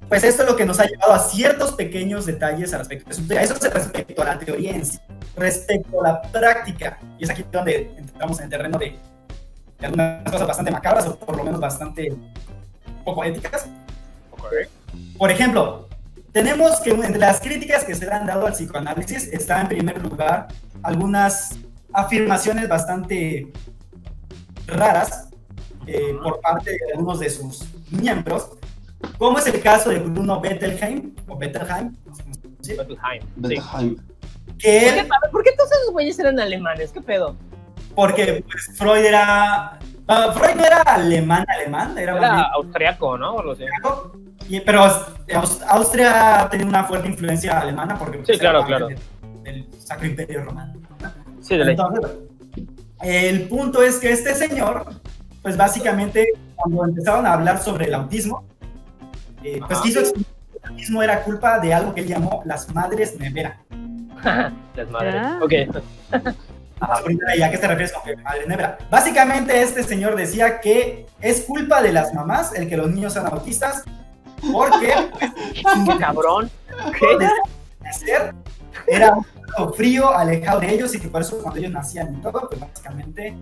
[SPEAKER 6] Pues esto es lo que nos ha llevado a ciertos pequeños detalles al respecto teoría. Eso es respecto a la teoría en sí. Respecto a la práctica, y es aquí donde entramos en el terreno de, de algunas cosas bastante macabras o por lo menos bastante poco éticas. Por ejemplo, tenemos que entre las críticas que se le han dado al psicoanálisis está en primer lugar algunas afirmaciones bastante raras eh, por parte de algunos de sus miembros, como es el caso de Bruno Bettelheim, o Bettelheim.
[SPEAKER 3] Sí.
[SPEAKER 4] Bettelheim.
[SPEAKER 6] que
[SPEAKER 3] ¿Por qué,
[SPEAKER 6] él,
[SPEAKER 3] ¿Por qué todos esos güeyes eran alemanes? ¿Qué pedo?
[SPEAKER 6] porque pues, Freud era, ah, Freud no era alemán, alemán, era,
[SPEAKER 3] Era austriaco, ¿no?
[SPEAKER 6] Austriaco, y- pero Aus- Austria tenía una fuerte influencia alemana porque pues,
[SPEAKER 3] Sí, claro, claro.
[SPEAKER 6] Del, del Sacro Imperio Romano. ¿no?
[SPEAKER 3] Sí, de ley.
[SPEAKER 6] Entonces, el punto es que este señor, pues básicamente, cuando empezaron a hablar sobre el autismo, eh, pues quiso explicar que el autismo era culpa de algo que él llamó las madres nevera.
[SPEAKER 3] Las madres.
[SPEAKER 2] Ah.
[SPEAKER 3] Ok. Ajá.
[SPEAKER 6] ¿Y a qué te refieres con que madre nevera? Básicamente, este señor decía que es culpa de las mamás el que los niños sean autistas, porque
[SPEAKER 3] Qué cabrón. ¿Qué?
[SPEAKER 6] nacer era un frío, alejado de ellos y que por eso cuando ellos nacían y todo, pues básicamente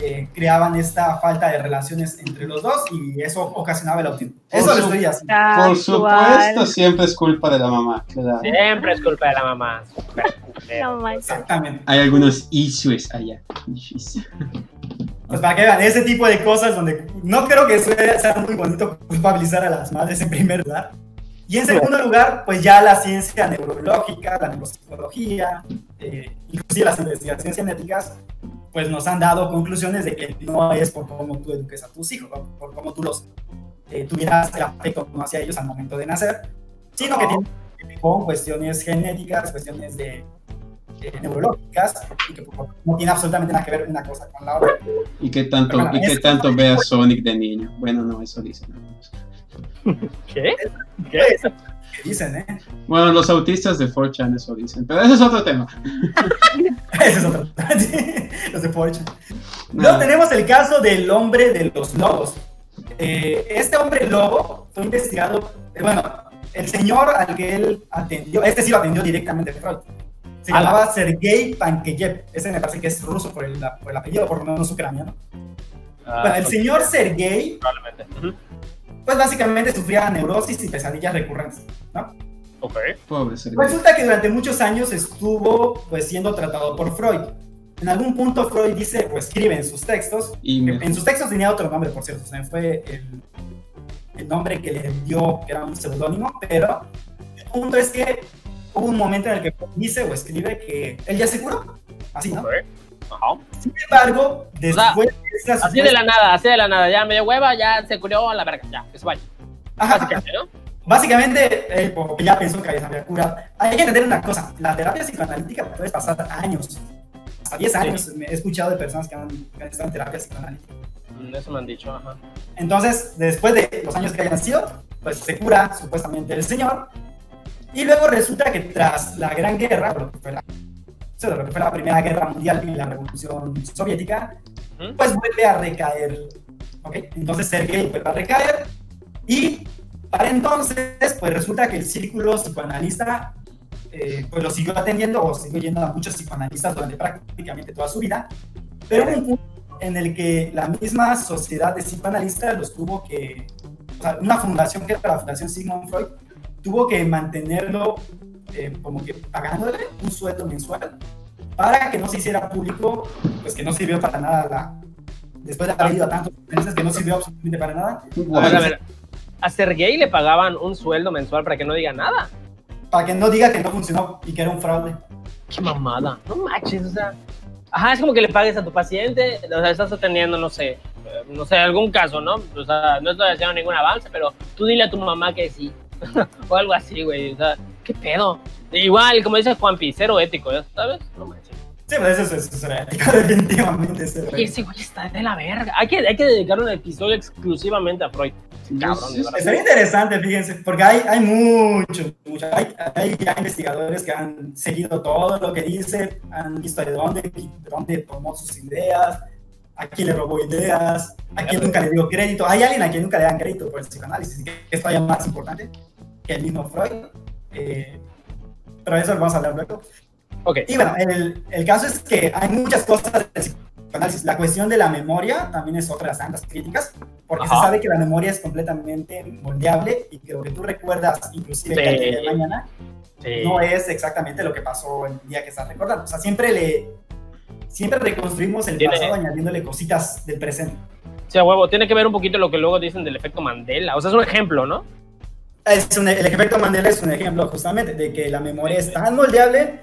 [SPEAKER 6] eh, creaban esta falta de relaciones entre los dos y eso ocasionaba el autismo. Eso
[SPEAKER 4] Por
[SPEAKER 6] lo
[SPEAKER 4] su-
[SPEAKER 6] estoy haciendo.
[SPEAKER 4] Por supuesto, siempre es culpa de la mamá, claro.
[SPEAKER 3] Siempre es culpa de la mamá.
[SPEAKER 2] No.
[SPEAKER 6] Exactamente.
[SPEAKER 4] Hay algunos issues allá.
[SPEAKER 6] Pues para que vean, ese tipo de cosas donde no creo que sea muy bonito culpabilizar a las madres en primer lugar. Y en segundo lugar, pues ya la ciencia neurológica, la neuropsicología, eh, inclusive las investigaciones genéticas, pues nos han dado conclusiones de que no es por cómo tú eduques a tus hijos, ¿no? por cómo tú los eh, tuvieras el afecto hacia ellos al momento de nacer, sino que tiene que ver con cuestiones genéticas, cuestiones de, eh, neurológicas, y que pues, no tiene absolutamente nada que ver una cosa con la otra.
[SPEAKER 4] ¿Y qué tanto,
[SPEAKER 6] Bueno,
[SPEAKER 4] y qué tanto ve a Sonic de niño? Bueno, no, eso dicen.
[SPEAKER 3] ¿Qué? ¿Qué?
[SPEAKER 6] Que dicen, ¿eh?
[SPEAKER 4] Bueno, los autistas de 4chan eso dicen, pero ese es otro tema.
[SPEAKER 6] Ese es otro. los de Porsche.
[SPEAKER 4] No.
[SPEAKER 6] Luego tenemos el caso del hombre de los lobos. Eh, este hombre lobo fue investigado, eh, bueno, el señor al que él atendió, este sí lo atendió directamente Freud. Se
[SPEAKER 3] Ah.
[SPEAKER 6] llamaba Sergei Pankeyev. Ese me parece que es ruso por el, por el apellido, por lo menos ucraniano.
[SPEAKER 3] Ah,
[SPEAKER 6] bueno, el
[SPEAKER 3] ok,
[SPEAKER 6] señor Sergei,
[SPEAKER 3] Probablemente. Ujú.
[SPEAKER 6] Pues básicamente sufría neurosis y pesadillas recurrentes, ¿no?
[SPEAKER 3] Ok.
[SPEAKER 4] Pobre.
[SPEAKER 6] Resulta que durante muchos años estuvo pues siendo tratado por Freud. En algún punto Freud dice o escribe en sus textos,
[SPEAKER 4] Y me-
[SPEAKER 6] en sus textos tenía otro nombre por cierto, o sea, fue el, el nombre que le dio, que era un seudónimo, pero el punto es que hubo un momento en el que dice o escribe que él ya se curó, así, ¿no?
[SPEAKER 3] Ok.
[SPEAKER 6] Sin embargo, después de esas
[SPEAKER 3] Así de la nada, así de la nada. Ya me dio hueva, ya se curió la verga. Ya, que se vaya.
[SPEAKER 6] Ajá,
[SPEAKER 3] Básicamente, ¿no?
[SPEAKER 6] Básicamente, él como que ya pensó que había curado. Hay que entender una cosa, la terapia psicoanalítica puede pasar años, hasta 10 años. Me He escuchado de personas que han, que han estado en terapia psicoanalítica.
[SPEAKER 3] Mm, Eso me han dicho, ajá.
[SPEAKER 6] Entonces, después de los años que hayan sido, pues se cura supuestamente el señor. Y luego resulta que tras la Gran Guerra, o lo que fue la, Primera Guerra Mundial y la Revolución Soviética,
[SPEAKER 3] Ujú.
[SPEAKER 6] pues vuelve a recaer. ¿ok? Entonces Sergei vuelve a recaer y para entonces, pues resulta que el círculo psicoanalista eh, pues lo siguió atendiendo o siguió yendo a muchos psicoanalistas durante prácticamente toda su vida, pero hubo un punto en el que la misma sociedad de psicoanalistas los tuvo que, o sea, una fundación que era la Fundación Sigmund Freud, tuvo que mantenerlo eh, como que pagándole un sueldo mensual para que no se hiciera público, pues que no sirvió para nada la, después de haber ido a tantos meses que no sirvió absolutamente para nada,
[SPEAKER 3] A ver, a ver. A Sergey le pagaban un sueldo mensual para que no diga nada.
[SPEAKER 6] para que no diga que no funcionó y que era un fraude.
[SPEAKER 3] Qué mamada. No manches, o sea. Ajá, es como que le pagues a tu paciente, o sea, estás atendiendo, no sé, eh, no sé, algún caso, ¿no? O sea, no estoy haciendo ningún avance, pero tú dile a tu mamá que sí. o algo así, güey. O sea, ¿qué pedo? Igual, como dice Juanpi, cero ético, ¿ya sabes? No manches.
[SPEAKER 6] Sí, pues eso, es- eso era ético, definitivamente. eso era
[SPEAKER 3] Oye, ese güey está de la verga. Hay que, hay que dedicar un episodio exclusivamente a Freud. Cabrón.
[SPEAKER 6] Estaría interesante, fíjense, porque hay, hay mucho, mucho. Hay, hay ya investigadores que han seguido todo lo que dice, han visto de dónde, de dónde tomó sus ideas, a quién le robó ideas, a quién nunca le dio crédito. Hay alguien a quien nunca le dan crédito por el psicoanálisis, y que es todavía más importante que el mismo Freud. Eh, pero eso lo vamos a hablar luego.
[SPEAKER 3] Ok.
[SPEAKER 6] Y bueno, el, el caso es que hay muchas cosas del psicoanálisis. La cuestión de la memoria también es otra de las tantas críticas, porque
[SPEAKER 3] Ajá.
[SPEAKER 6] se sabe que la memoria es completamente moldeable y que lo que tú recuerdas, inclusive
[SPEAKER 3] Sí.
[SPEAKER 6] al día de mañana,
[SPEAKER 3] Sí.
[SPEAKER 6] no es exactamente lo que pasó el día que estás recordando. O sea, siempre le siempre reconstruimos el
[SPEAKER 3] Tiene-
[SPEAKER 6] pasado añadiéndole cositas del presente.
[SPEAKER 3] Sí, a huevo, tiene que ver un poquito lo que luego dicen del efecto Mandela. O sea, es un ejemplo, ¿no?
[SPEAKER 6] Es un- el efecto Mandela es un ejemplo justamente de que la memoria es tan moldeable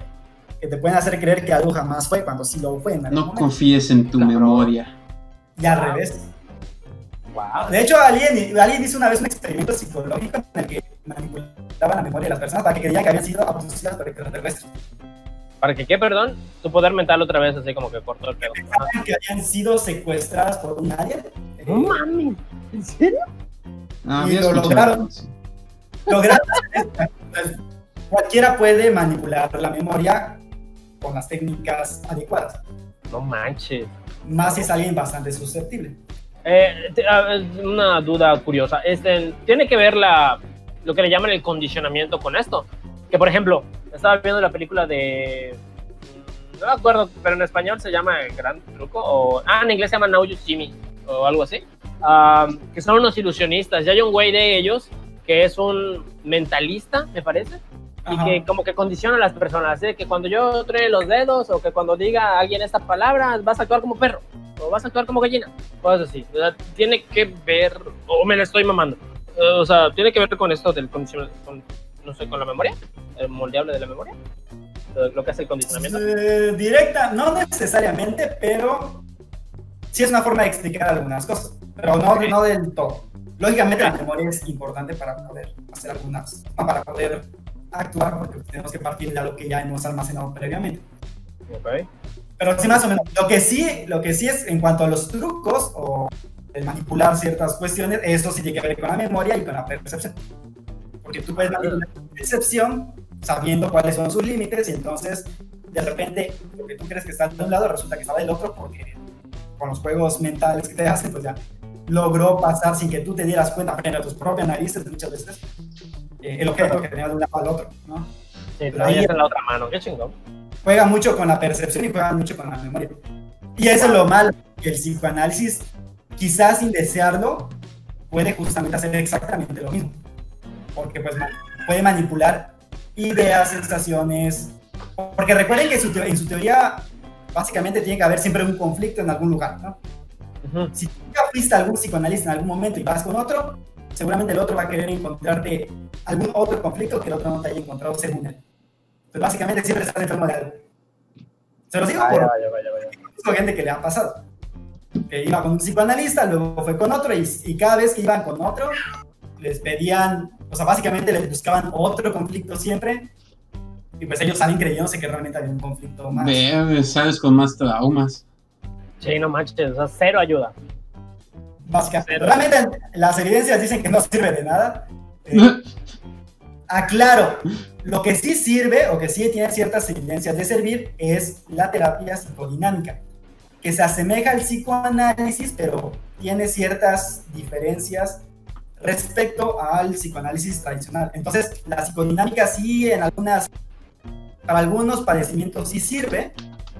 [SPEAKER 6] que te pueden hacer creer que algo jamás fue cuando sí lo fue. En
[SPEAKER 4] No
[SPEAKER 6] momento.
[SPEAKER 4] confíes en tu memoria.
[SPEAKER 6] Y al revés.
[SPEAKER 3] Wow.
[SPEAKER 6] De hecho, alguien, alguien hizo una vez un experimento psicológico en el que manipulaba la memoria de las personas para que creían que habían sido abducidas por extraterrestres.
[SPEAKER 3] ¿Para que qué, perdón? Tu poder mental otra vez, así como que cortó el.
[SPEAKER 6] Pensaban que habían sido secuestradas por un alien.
[SPEAKER 3] No mames. ¿En serio?
[SPEAKER 4] Ah,
[SPEAKER 6] Y lo lograron.
[SPEAKER 4] eso.
[SPEAKER 6] Entonces, Cualquiera puede manipular la memoria con las técnicas adecuadas,
[SPEAKER 3] No manches.
[SPEAKER 6] más si es alguien bastante susceptible.
[SPEAKER 3] Eh, una duda curiosa. Este, ¿Tiene que ver la, lo que le llaman el condicionamiento con esto? Que, por ejemplo, estaba viendo la película de... No me acuerdo, pero en español se llama El Gran Truco. O, ah, en inglés se llama Now You See Me. O algo así. Ah, que son unos ilusionistas. Y hay un güey de ellos que es un mentalista, me parece. y que como que condiciona a las personas, de que cuando yo tree los dedos o que cuando diga a alguien esta palabra vas a actuar como perro o vas a actuar como gallina, cosas así. O sea, tiene que ver, o me la estoy mamando, Eh, o sea, tiene que ver con esto del condicionamiento, con, no sé, con la memoria, el moldeable de la memoria, Eh, lo que hace el condicionamiento.
[SPEAKER 6] Eh, directa, no necesariamente, pero sí es una forma de explicar algunas cosas, pero no,
[SPEAKER 3] Ok.
[SPEAKER 6] no del todo. Lógicamente la memoria es importante para poder hacer algunas, no, para poder actuar, porque tenemos que partir de algo que ya hemos almacenado previamente.
[SPEAKER 3] Ok.
[SPEAKER 6] Pero sí, más o menos. Lo que sí, lo que sí es en cuanto a los trucos o el manipular ciertas cuestiones, eso sí tiene que ver con la memoria y con la percepción. Porque tú puedes manipular la percepción sabiendo cuáles son sus límites y entonces de repente lo que tú crees que está de un lado resulta que está del otro porque con los juegos mentales que te hacen, pues ya logró pasar sin que tú te dieras cuenta frente a tus propias narices muchas veces eh, el objeto que tenías de un lado al otro, ¿no?
[SPEAKER 3] Sí, pero ahí en la otra mano, qué chingón.
[SPEAKER 6] juega mucho con la percepción y juega mucho con la memoria. Y eso es lo malo, que el psicoanálisis, quizás sin desearlo, puede justamente hacer exactamente lo mismo. Porque pues puede manipular ideas, sensaciones. Porque recuerden que su en su teoría, básicamente tiene que haber siempre un conflicto en algún lugar, ¿no? Si tú ya fuiste a algún psicoanalista en algún momento y vas con otro, seguramente el otro va a querer encontrarte algún otro conflicto que el otro no te haya encontrado según él. Entonces, básicamente siempre estás enfermo de algo. Se los digo
[SPEAKER 3] Vaya,
[SPEAKER 6] por
[SPEAKER 3] vaya, vaya,
[SPEAKER 6] gente que le ha pasado. Que iba con un psicoanalista, luego fue con otro, y, y cada vez que iban con otro, les pedían, o sea, básicamente les buscaban otro conflicto siempre, y pues ellos salen creyéndose que realmente había un conflicto más.
[SPEAKER 4] Ve, sales con más traumas.
[SPEAKER 3] Sí, no manches, o sea, cero ayuda.
[SPEAKER 6] Básicamente.
[SPEAKER 3] Pero-
[SPEAKER 6] Realmente las evidencias dicen que no sirve de nada. Eh, aclaro, lo que sí sirve o que sí tiene ciertas evidencias de servir es la terapia psicodinámica, que se asemeja al psicoanálisis, pero tiene ciertas diferencias respecto al psicoanálisis tradicional. Entonces, la psicodinámica sí en algunas, para algunos padecimientos sí sirve,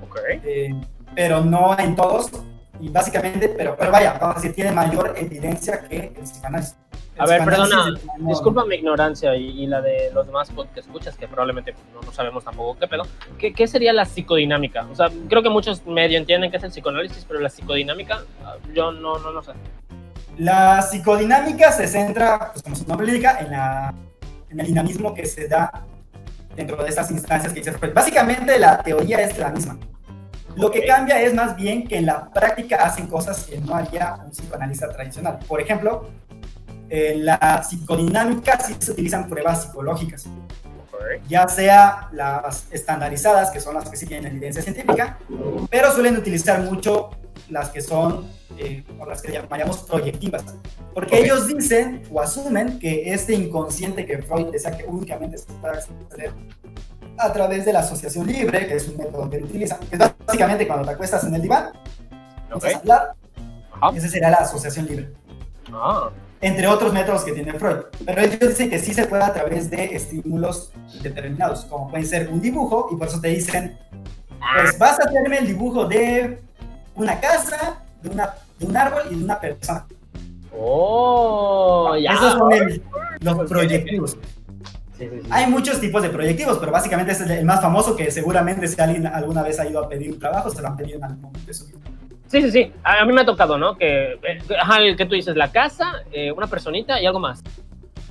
[SPEAKER 3] Ok.
[SPEAKER 6] eh, pero no en todos, Y básicamente, pero, pero vaya, vamos a decir, tiene mayor evidencia que el psicoanálisis. El
[SPEAKER 3] A ver, perdona, disculpa mi ignorancia y, y la de los demás que escuchas, que probablemente no, no sabemos tampoco qué pedo. ¿Qué, ¿Qué sería la psicodinámica? O sea, creo que muchos medio entienden qué es el psicoanálisis, pero la psicodinámica, yo no, no, no sé.
[SPEAKER 6] La psicodinámica se centra, pues como su nombre indica, en, la, en el dinamismo que se da dentro de estas instancias que dice. Básicamente la teoría es la misma. Lo que cambia es más bien que en la práctica hacen cosas que no haría un psicoanalista tradicional. Por ejemplo, en la psicodinámica sí se utilizan pruebas psicológicas, ya sea las estandarizadas, que son las que sí tienen evidencia científica, pero suelen utilizar mucho las que son, eh, o las que llamaríamos proyectivas, porque
[SPEAKER 3] Ok.
[SPEAKER 6] ellos dicen o asumen que este inconsciente que Freud decía que únicamente se puede acceder a través de la asociación libre, que es un método que él utiliza, que es básicamente cuando te acuestas en el diván,
[SPEAKER 3] Ok.
[SPEAKER 6] empiezas a hablar,
[SPEAKER 3] Ajá.
[SPEAKER 6] esa sería la asociación libre
[SPEAKER 3] Ah,
[SPEAKER 6] entre otros métodos que tiene Freud. Pero ellos dicen que sí se puede a través de estímulos determinados, como puede ser un dibujo, y por eso te dicen, pues vas a hacerme el dibujo de una casa, de, una, de un árbol y de una persona.
[SPEAKER 3] oh, ya.
[SPEAKER 6] Esos son el- los proyectivos.
[SPEAKER 3] Sí, sí, sí.
[SPEAKER 6] Hay muchos tipos de proyectivos, pero básicamente este es el más famoso que seguramente si alguien alguna vez ha ido a pedir un trabajo, se lo han pedido en algún momento de su vida.
[SPEAKER 3] Sí, sí, sí. A, mí me ha tocado, ¿no? Que, eh, ajá, el que tú dices, la casa, eh, una personita y algo más.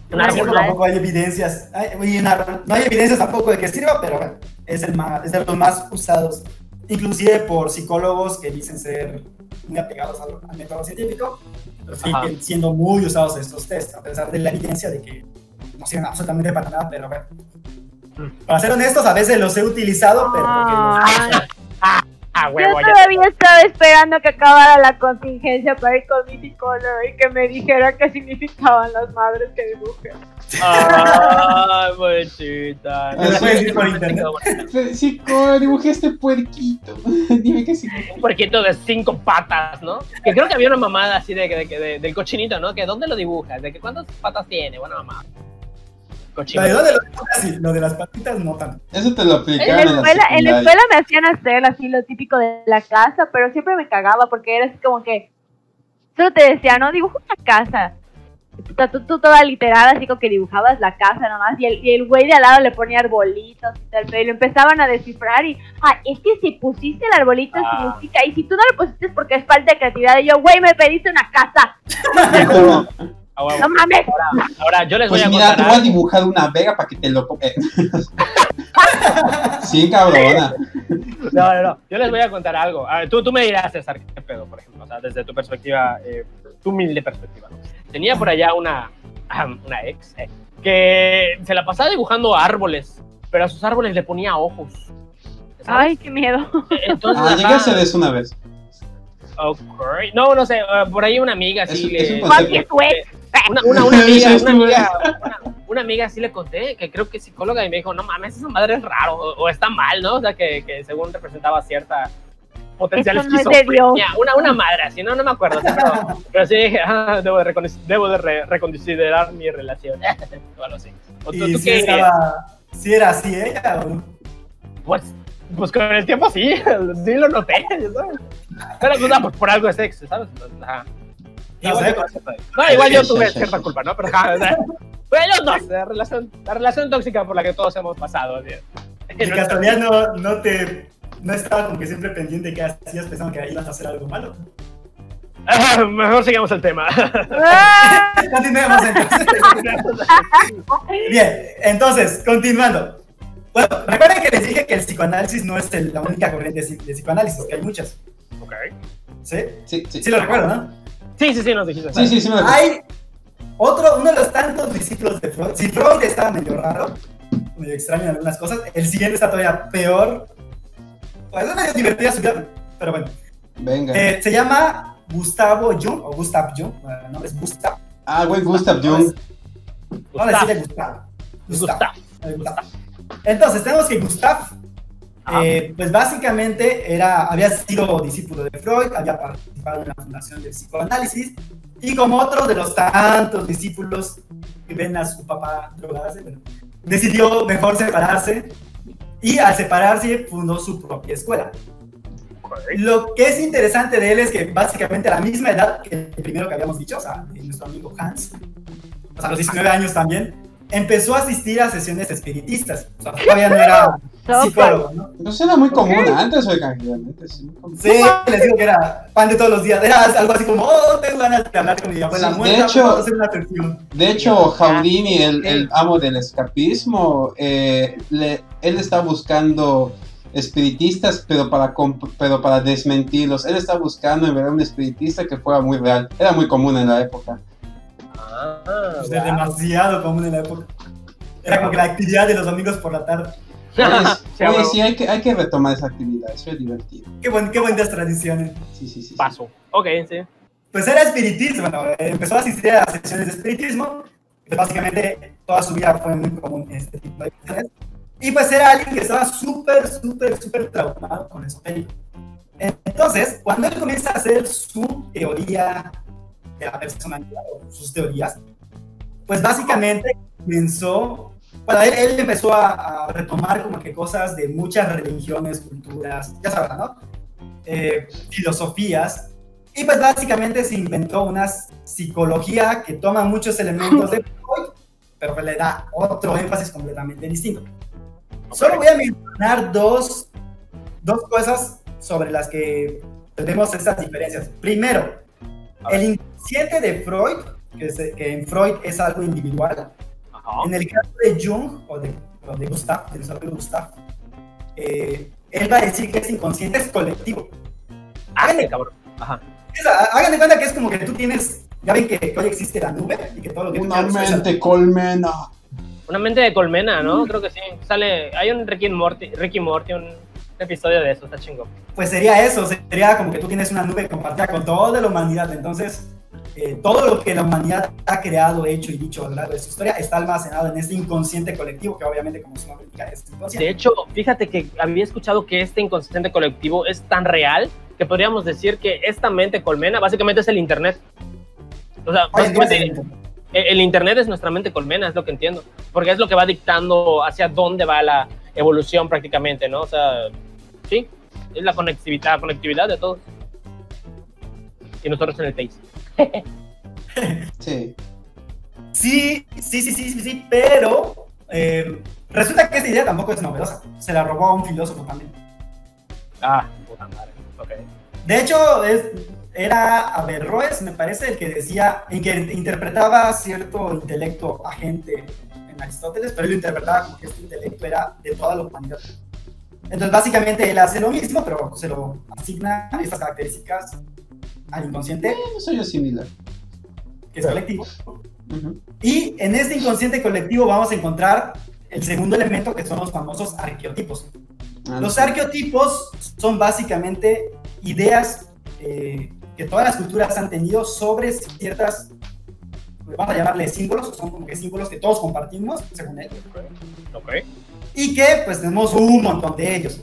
[SPEAKER 3] Un
[SPEAKER 2] Una
[SPEAKER 3] árbol.
[SPEAKER 6] tampoco hay evidencias, hay- y un árbol. no hay evidencias tampoco de que sirva, pero bueno, es, el más, es de los más usados, inclusive por psicólogos que dicen ser muy apegados al, al método científico, pero siguen siendo muy usados estos tests, a pesar de la evidencia de que no sirven absolutamente para nada, pero bueno.
[SPEAKER 3] Mm.
[SPEAKER 6] Para ser honestos, a veces los he utilizado, pero porque los-
[SPEAKER 2] Ay,
[SPEAKER 3] Ah,
[SPEAKER 2] yo
[SPEAKER 3] huevo, ya.
[SPEAKER 2] todavía estaba esperando que acabara la contingencia para ir con mi psicólogo y que me dijera qué significaban las madres que dibujé.
[SPEAKER 3] Ay.
[SPEAKER 4] Ah, sí.
[SPEAKER 6] puedes ir por internet.
[SPEAKER 4] Sí, ¿cómo dibujé este puerquito? Dime qué significa.
[SPEAKER 3] Un puerquito de cinco patas, ¿no? Que creo que había una mamada así de, de, de- del cochinito, ¿no? Que ¿dónde lo dibujas? ¿De que cuántas patas tiene? Buena mamá.
[SPEAKER 6] Lo
[SPEAKER 3] Cochino.
[SPEAKER 6] de, lo de los- sí, lo de las patitas no tanto.
[SPEAKER 4] Eso te lo
[SPEAKER 2] En
[SPEAKER 4] aplicaron
[SPEAKER 2] la,
[SPEAKER 4] en la
[SPEAKER 2] escuela, en la escuela me hacían hacer así lo típico de la casa, pero siempre me cagaba porque era así como que solo te decía, no, dibuja una casa. Tú, tú, tú toda literal, así como que dibujabas la casa nomás, y el, y el güey de al lado le ponía arbolitos y tal, pero y lo empezaban a descifrar y, ah, es que si pusiste el arbolito
[SPEAKER 3] Ah.
[SPEAKER 2] significa, y si tú no lo pusiste es porque es falta de creatividad, y yo, güey, me pediste una casa,
[SPEAKER 3] Ah,
[SPEAKER 2] no mames.
[SPEAKER 3] Ahora, ahora yo les voy
[SPEAKER 4] Pues
[SPEAKER 3] a
[SPEAKER 4] mira,
[SPEAKER 3] contar
[SPEAKER 4] voy a
[SPEAKER 3] algo.
[SPEAKER 4] dibujar una vega para que te lo... sí, cabrona.
[SPEAKER 3] No, no, no. Yo les voy a contar algo. A ver, tú, tú me dirás, César, qué pedo, por ejemplo. O sea, desde tu perspectiva, eh, tu humilde perspectiva. ¿no? Tenía por allá una, una ex eh, que se la pasaba dibujando árboles, pero a sus árboles le ponía ojos. ¿sabes?
[SPEAKER 2] Ay, qué miedo.
[SPEAKER 3] Entonces,
[SPEAKER 4] Ah, llegué a hacer eso una vez.
[SPEAKER 3] Ok. No, no sé, eh, por ahí una amiga sí
[SPEAKER 4] Es-
[SPEAKER 3] le- una, una, una amiga,
[SPEAKER 4] Sí,
[SPEAKER 3] una
[SPEAKER 4] sí,
[SPEAKER 3] amiga, una, una amiga sí le conté, que creo que es psicóloga, y me dijo, no mames, esa madre es raro, o, o está mal, ¿no? O sea, que, que según representaba cierta potencial
[SPEAKER 2] Eso no es de.
[SPEAKER 3] Una, una madre así, no, no me acuerdo, pero, pero sí dije, ah, debo de, debo de re- reconsiderar mi relación. bueno, sí. ¿O tú,
[SPEAKER 6] Y
[SPEAKER 3] tú
[SPEAKER 6] si,
[SPEAKER 3] qué?
[SPEAKER 6] estaba, si era así ella o no.
[SPEAKER 3] Pues, pues con el tiempo sí, sí lo noté, ¿sabes? Pero pues, no, pues por algo es ex, ¿sabes? Entonces, ajá.
[SPEAKER 6] No
[SPEAKER 3] Igual,
[SPEAKER 6] sé,
[SPEAKER 3] yo- no, igual yo tuve cierta culpa, ¿no? Pero, ajá, o sea, pues ellos dos, la relación, la relación tóxica por la que todos hemos pasado. ¿sí?
[SPEAKER 6] De casualidad no, no te. No estaba como que siempre pendiente que hacías pensando que ibas a hacer algo malo.
[SPEAKER 3] Ah, Mejor sigamos el tema.
[SPEAKER 6] Continuemos entonces. Bien, entonces, continuando. Bueno, recuerden que les dije que el psicoanálisis no es el- la única corriente de, de psicoanálisis, que hay muchas.
[SPEAKER 3] Ok.
[SPEAKER 6] ¿Sí?
[SPEAKER 4] Sí, sí.
[SPEAKER 6] Sí lo recuerdo, ¿no?
[SPEAKER 3] Sí, sí, sí, nos dijiste.
[SPEAKER 4] Sí, sí, sí me
[SPEAKER 6] Hay otro, uno de los tantos discípulos de Freud. Si Freud estaba medio raro, medio extraño en algunas cosas, el siguiente está todavía peor. Pues es medio divertida su vida, pero bueno.
[SPEAKER 4] Venga.
[SPEAKER 6] Eh, se llama Gustavo Jung, o Gustav Jung, bueno, el nombre es Gustav.
[SPEAKER 4] Ah, güey, Gustav Jung.
[SPEAKER 6] Vamos a decirle Gustav. Gustav.
[SPEAKER 3] Gustav.
[SPEAKER 6] Gustav. Entonces, tenemos que Gustav, eh, pues básicamente era, había sido discípulo de Freud, había participado en la fundación del psicoanálisis, y como otros de los tantos discípulos que ven a su papá drogarse, bueno, decidió mejor separarse, y al separarse fundó su propia escuela. Lo que es interesante de él es que básicamente a la misma edad que el primero que habíamos dicho, o sea, nuestro amigo Hans, o sea, a los 19 años también, empezó a asistir a sesiones espiritistas. O sea, todavía no era psicólogo, ¿no?
[SPEAKER 4] Eso era muy común antes, oigan, realmente. Sí.
[SPEAKER 6] Sí, les digo que era pan de todos los días. Era algo así como, oh, tengo ganas de hablar con mi abuela
[SPEAKER 4] Sí, de
[SPEAKER 6] muerta,
[SPEAKER 4] hecho-
[SPEAKER 6] vamos a hacer una sesión.
[SPEAKER 4] De hecho, Jaudini, el, el amo del escapismo, eh, le- él está buscando espiritistas, pero para, pero para desmentirlos. Él está buscando en verdad un espiritista que fuera muy real. Era muy común en la época.
[SPEAKER 3] Ah,
[SPEAKER 6] sea,
[SPEAKER 3] wow.
[SPEAKER 6] demasiado común en la época. Era como que la actividad de los domingos por la tarde.
[SPEAKER 4] Oye,
[SPEAKER 3] Sí,
[SPEAKER 4] oye, sí, hay que, hay que retomar esa actividad, eso es divertido.
[SPEAKER 6] Qué, buen, qué buenas tradiciones.
[SPEAKER 4] Sí, sí, sí. sí.
[SPEAKER 3] Paso. Ok, sí.
[SPEAKER 6] Pues era espiritismo, bueno, empezó a asistir a sesiones de espiritismo, pues básicamente toda su vida fue muy común este tipo de cuestiones. Y pues era alguien que estaba súper, súper, súper traumado con eso. Entonces, cuando él comienza a hacer su teoría de la personalidad, o sus teorías, pues básicamente comenzó, bueno, él, él empezó a, a retomar como que cosas de muchas religiones, culturas, ya sabrán, ¿no? Eh, filosofías, y pues básicamente se inventó una psicología que toma muchos elementos de Freud, pero que le da otro énfasis completamente distinto. Solo voy a mencionar dos, dos cosas sobre las que tenemos estas diferencias. Primero, el inconsciente de Freud, que, se- que en Freud es algo individual.
[SPEAKER 3] Ajá.
[SPEAKER 6] En el caso de Jung o de, o de Gustav, de nuestro amigo Gustav, eh, él va a decir que ese inconsciente es colectivo.
[SPEAKER 3] Ah, sí, cabrón. Ajá.
[SPEAKER 6] Esa- Hagan de cuenta que es como que tú tienes, ya ven que hoy existe la nube y que todo lo que tú
[SPEAKER 4] Una
[SPEAKER 6] usar-
[SPEAKER 4] mente colmena.
[SPEAKER 3] Una mente de colmena, ¿no? Creo que sí. Sale, hay un Ricky Morty, Ricky Morty, un episodio de eso, está chingón.
[SPEAKER 6] Pues sería eso, sería como que tú tienes una nube compartida con toda la humanidad. Entonces, eh, todo lo que la humanidad ha creado, hecho y dicho a lo largo de su historia está almacenado en este inconsciente colectivo, que obviamente, como su nombre indica, es
[SPEAKER 3] De
[SPEAKER 6] inconsciente.
[SPEAKER 3] hecho, fíjate que había escuchado que este inconsciente colectivo es tan real que podríamos decir que esta mente colmena básicamente es el Internet. O sea, básicamente el Internet es nuestra mente colmena, es lo que entiendo. Porque es lo que va dictando hacia dónde va la evolución prácticamente, ¿no? O sea, sí, es la conectividad, la conectividad de todos. Y nosotros en el Face.
[SPEAKER 4] Sí.
[SPEAKER 6] Sí, sí, sí, sí, sí, pero eh, resulta que esta idea tampoco es novedosa. Se la robó a un filósofo también.
[SPEAKER 3] Ah, puta madre. Ok.
[SPEAKER 6] De hecho, es, era Averroes, me parece, el que decía, en que interpretaba cierto intelecto agente en Aristóteles, pero él lo interpretaba como que este intelecto era de toda la humanidad. Entonces, básicamente, él hace lo mismo, pero se lo asigna estas características al inconsciente,
[SPEAKER 4] Eso es similar.
[SPEAKER 6] que es colectivo. Y en este inconsciente colectivo vamos a encontrar el segundo elemento, que son los famosos arqueotipos.
[SPEAKER 4] Ah,
[SPEAKER 6] Los
[SPEAKER 4] sí.
[SPEAKER 6] arqueotipos son básicamente ideas eh, que todas las culturas han tenido sobre ciertas, vamos a llamarle símbolos, son como que símbolos que todos compartimos, según él,
[SPEAKER 3] Ok.
[SPEAKER 6] Y que pues tenemos un montón de ellos.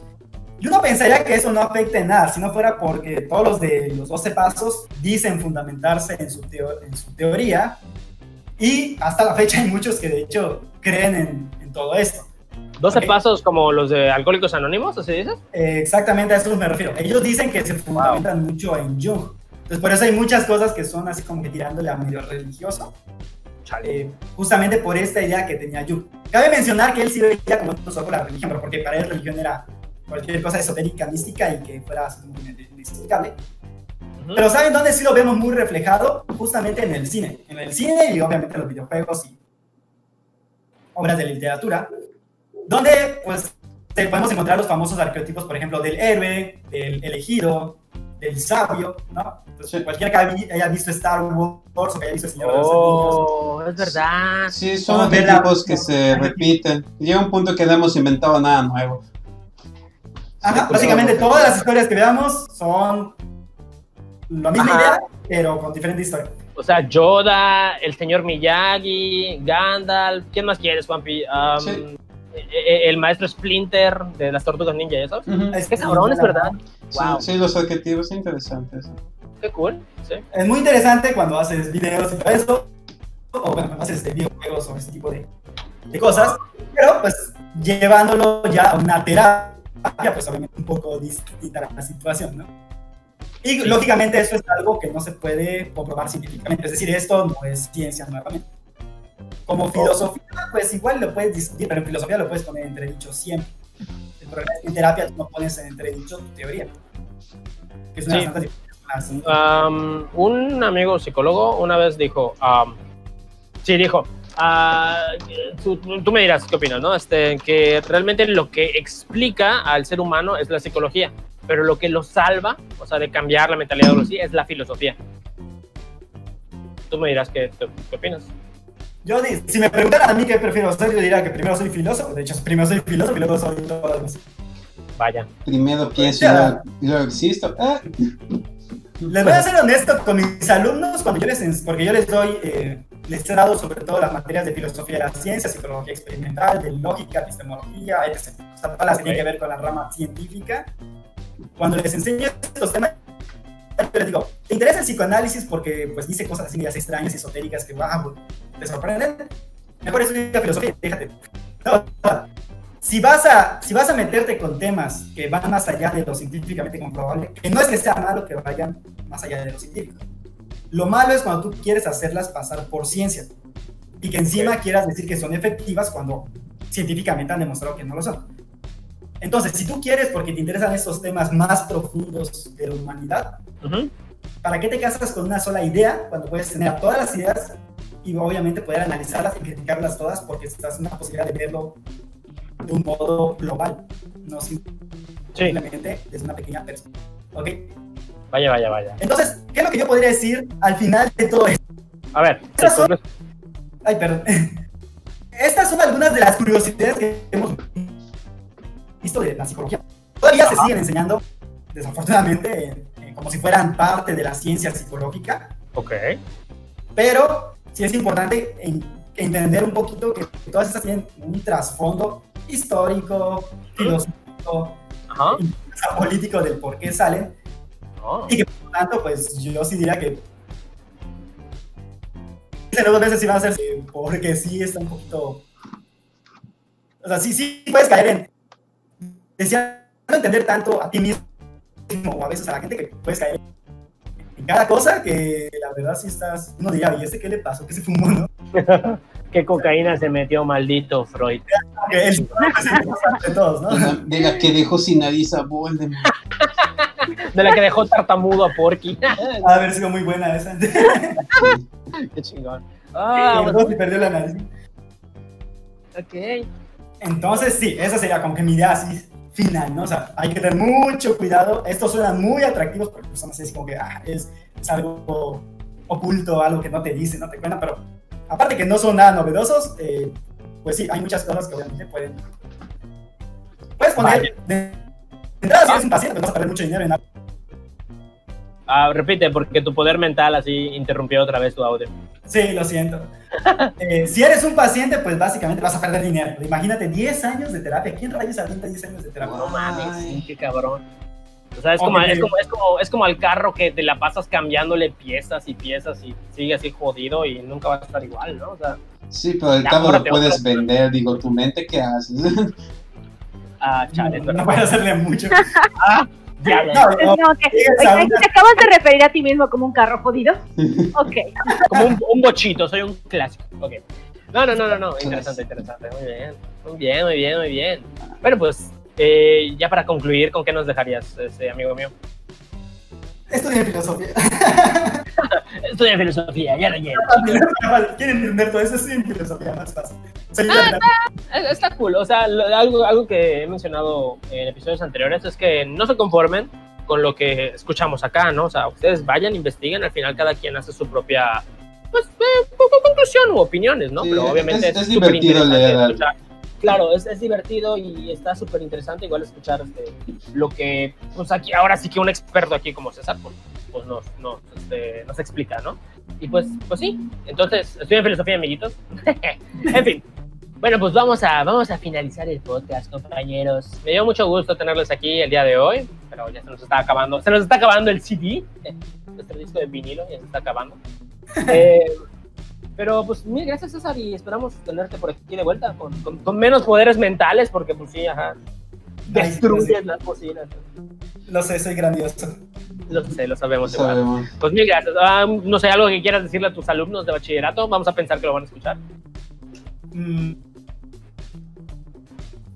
[SPEAKER 6] Yo no pensaría que eso no afecte en nada, si no fuera porque todos los de los 12 pasos dicen fundamentarse en su, teo- en su teoría, y hasta la fecha hay muchos que de hecho creen en, en todo esto.
[SPEAKER 3] 12
[SPEAKER 6] Ok.
[SPEAKER 3] pasos como los de Alcohólicos Anónimos, ¿así dices?
[SPEAKER 6] Eh, exactamente a eso me refiero. Ellos dicen que se fundamentan mucho en Jung. Entonces, por eso hay muchas cosas que son así como que tirándole a medio religioso,
[SPEAKER 3] Chale.
[SPEAKER 6] eh, justamente por esta idea que tenía Jung. Cabe mencionar que él sí veía como un con la religión, pero porque para él religión era cualquier cosa esotérica, mística y que fuera inexplicable. Pero ¿saben dónde sí lo vemos muy reflejado? Justamente en el cine. En el cine y obviamente en los videojuegos y obras de literatura, donde pues podemos encontrar los famosos arqueotipos, por ejemplo, del héroe, del elegido, del sabio, ¿no? Entonces,
[SPEAKER 4] Sí.
[SPEAKER 6] cualquiera que haya- visto Star Wars o que haya visto El Señor de los Anillos,
[SPEAKER 3] Oh, es verdad.
[SPEAKER 4] Sí, son arquetipos que se repiten. Llega un punto que no hemos inventado nada nuevo.
[SPEAKER 6] Ajá,
[SPEAKER 4] Sí,
[SPEAKER 6] básicamente todas las historias que veamos son la misma
[SPEAKER 3] Ajá.
[SPEAKER 6] idea, pero con diferente historia.
[SPEAKER 3] O sea, Yoda, el señor Miyagi, Gandalf, ¿quién más quieres, Juanpi? Um,
[SPEAKER 4] Sí.
[SPEAKER 3] e- e- El maestro Splinter de las Tortugas Ninja, ¿y eso?
[SPEAKER 6] Es
[SPEAKER 3] Qué cabrón, es verdad. Wow,
[SPEAKER 4] sí, los arquetipos son interesantes.
[SPEAKER 3] qué cool. Sí.
[SPEAKER 6] Es muy interesante cuando haces videos y todo eso, o bueno, cuando haces este, videojuegos o ese tipo de, de cosas, pero pues llevándolo ya a una terapia pues obviamente un poco distinta la situación, ¿no? Y lógicamente eso es algo que no se puede comprobar científicamente, es decir, esto no es ciencia nuevamente. Como filosofía, pues igual lo puedes discutir, pero en filosofía lo puedes poner en entredicho siempre. El problema es que en terapia tú no pones en entredicho tu teoría. Que es una
[SPEAKER 3] Sí. Um, un amigo psicólogo una vez dijo, um, sí, dijo, ah, tú, tú me dirás qué opinas, ¿no? Este, que realmente lo que explica al ser humano es la psicología, pero lo que lo salva, o sea, de cambiar la mentalidad o algo así, es la filosofía. Tú me dirás qué, qué opinas.
[SPEAKER 6] Yo, si me preguntaran a mí qué prefiero ser, yo diría que primero soy filósofo. De hecho, primero soy filósofo y luego soy todo lo demás.
[SPEAKER 3] Vaya.
[SPEAKER 4] Primero pienso y luego, existo. Ah,
[SPEAKER 6] Les voy a ser honesto con mis alumnos cuando yo les, porque yo les doy, eh, les he dado sobre todo las materias de filosofía de la ciencia, psicología experimental, de lógica, epistemología, etc. O sea, todas las que tienen que ver con la rama científica. Cuando les enseño estos temas, yo les digo, ¿te interesa el psicoanálisis? Porque pues dice cosas así medias extrañas, esotéricas, que wow, te sorprenden. Mejor estudia filosofía, déjate. No, no. Si vas, a, si vas a meterte con temas que van más allá de lo científicamente comprobable, que no es que sea malo que vayan más allá de lo científico. Lo malo es cuando tú quieres hacerlas pasar por ciencia y que encima quieras decir que son efectivas cuando científicamente han demostrado que no lo son. Entonces, si tú quieres, porque te interesan estos temas más profundos de la humanidad,
[SPEAKER 3] Ujú.
[SPEAKER 6] ¿para qué te casas con una sola idea cuando puedes tener todas las ideas y obviamente poder analizarlas y criticarlas todas porque estás en una posibilidad de verlo de un modo global, no
[SPEAKER 3] Sí,
[SPEAKER 6] simplemente desde una pequeña perspectiva? ¿Ok?
[SPEAKER 3] vaya, vaya, vaya.
[SPEAKER 6] Entonces, ¿qué es lo que yo podría decir al final de todo esto?
[SPEAKER 3] A ver,
[SPEAKER 6] Estas son- Ay, perdón. Estas son algunas de las curiosidades que hemos visto de la psicología. Todavía se siguen enseñando, desafortunadamente, eh, como si fueran parte de la ciencia psicológica,
[SPEAKER 3] ok.
[SPEAKER 6] pero sí es importante en- entender un poquito que todas estas tienen un trasfondo histórico, filosófico,
[SPEAKER 3] Ajá.
[SPEAKER 6] político del por qué salen,
[SPEAKER 3] Oh.
[SPEAKER 6] y que por lo tanto, pues yo sí diría que dos veces si van a ser eh, porque sí está un poquito. O sea, sí, sí puedes caer en. Decía, no entender tanto a ti mismo o a veces a la gente que puedes caer en cada cosa que la verdad sí estás. Uno diría, ¿y este qué le pasó? ¿Qué se fumó, no?
[SPEAKER 3] ¿Qué cocaína se metió, maldito Freud?
[SPEAKER 6] El de todos, ¿no?
[SPEAKER 4] de la- que dejó sin nariz a Voldemort.
[SPEAKER 3] De la que dejó tartamudo a Porky.
[SPEAKER 6] Ha de haber sido muy buena esa.
[SPEAKER 3] Qué chingón. Ah, bueno,
[SPEAKER 6] se perdió la nariz.
[SPEAKER 3] ok.
[SPEAKER 6] Entonces, sí, esa sería como que mi idea así final, ¿no? O sea, hay que tener mucho cuidado. Estos suenan muy atractivos porque personas es como que ah, es, es algo oculto, algo que no te dice, no te cuenta, pero aparte que no son nada novedosos, eh, pues sí, hay muchas cosas que obviamente pueden. Puedes poner.
[SPEAKER 3] Vaya.
[SPEAKER 6] De, de entrada, si eres un paciente, pues vas a perder mucho dinero en algo.
[SPEAKER 3] Ah, repite, porque tu poder mental así interrumpió otra vez tu audio.
[SPEAKER 6] Sí, lo siento. Eh, si eres un paciente, pues básicamente vas a perder dinero. Imagínate 10 años de terapia. ¿Quién rayos avienta 10 años de terapia?
[SPEAKER 3] No mames, sí, qué cabrón. O sea, es como, es, como, es, como, es como al carro que te la pasas cambiándole piezas y piezas y sigue así jodido y nunca va a estar igual, ¿no? O sea,
[SPEAKER 4] Sí, pero el carro lo puedes
[SPEAKER 3] otro.
[SPEAKER 4] vender. Digo, ¿tu mente qué haces?
[SPEAKER 3] ah, chale,
[SPEAKER 6] no,
[SPEAKER 3] pero-
[SPEAKER 6] no puedes hacerle mucho.
[SPEAKER 3] ya, ya,
[SPEAKER 6] No, no,
[SPEAKER 2] oye, ¿te acabas de referir a ti mismo como un carro jodido? Ok.
[SPEAKER 3] como un, un bochito, soy un clásico. Ok. No, no, no, no, no. Interesante, interesante. Muy bien. Muy bien, muy bien, muy bien. Bueno, pues, eh, ya para concluir, ¿con qué nos dejarías, este, amigo mío?
[SPEAKER 6] Estudia filosofía.
[SPEAKER 3] Estudia filosofía, ya lo lleno.
[SPEAKER 6] ¿Quieren entender todo eso? Estudia filosofía, más fácil.
[SPEAKER 3] Ah, Eh, Está cool, o sea, lo- algo, algo que he mencionado en episodios anteriores es que no se conformen con lo que escuchamos acá, ¿no? O sea, ustedes vayan, investiguen, al final cada quien hace su propia, pues, eh, co- co- conclusión u opiniones, ¿no?
[SPEAKER 4] Sí,
[SPEAKER 3] Pero obviamente
[SPEAKER 4] es- es
[SPEAKER 3] súper
[SPEAKER 4] divertido
[SPEAKER 3] interesante
[SPEAKER 4] leer algo.
[SPEAKER 3] escuchar. Claro, es, es divertido y está súper interesante igual escuchar este, lo que, pues aquí, ahora sí que un experto aquí como César, pues, pues nos, nos, este, nos explica, ¿no? Y pues, pues sí, entonces, estudian filosofía, amiguitos. en fin, bueno, pues vamos a, vamos a finalizar el podcast, compañeros. Me dio mucho gusto tenerles aquí el día de hoy, pero ya se nos está acabando, se nos está acabando el CD, nuestro disco de vinilo ya se está acabando. Eh, pero pues mil gracias César y esperamos tenerte por aquí de vuelta con, con- con menos poderes mentales porque pues sí, ajá. Destruyes las bocinas.
[SPEAKER 6] Lo sé, soy grandioso.
[SPEAKER 3] Lo sé, lo sabemos igual.
[SPEAKER 4] Sabemos.
[SPEAKER 3] Pues mil gracias. Ah, no sé, algo que quieras decirle a tus alumnos de bachillerato. Vamos a pensar que lo van a escuchar.
[SPEAKER 6] Mm.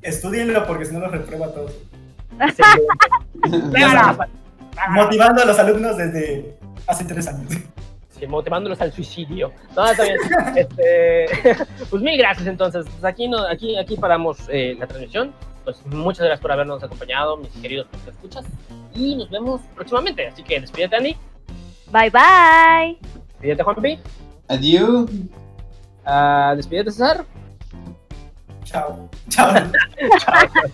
[SPEAKER 6] Estudienlo porque si no los reprueba a todos.
[SPEAKER 3] Sí.
[SPEAKER 6] Motivando a los alumnos desde hace tres años.
[SPEAKER 3] Sí, motivándolos al suicidio. No, está bien. Este, pues mil gracias entonces. Pues aquí, no, aquí, aquí paramos eh, la transmisión. Pues muchas gracias por habernos acompañado, mis queridos que escuchas. Y nos vemos próximamente. Así que despídete, Andy.
[SPEAKER 2] Bye bye.
[SPEAKER 3] Despídete, Juanpi.
[SPEAKER 4] Adiós.
[SPEAKER 3] Ah, despídete, César.
[SPEAKER 6] Chao. Chao.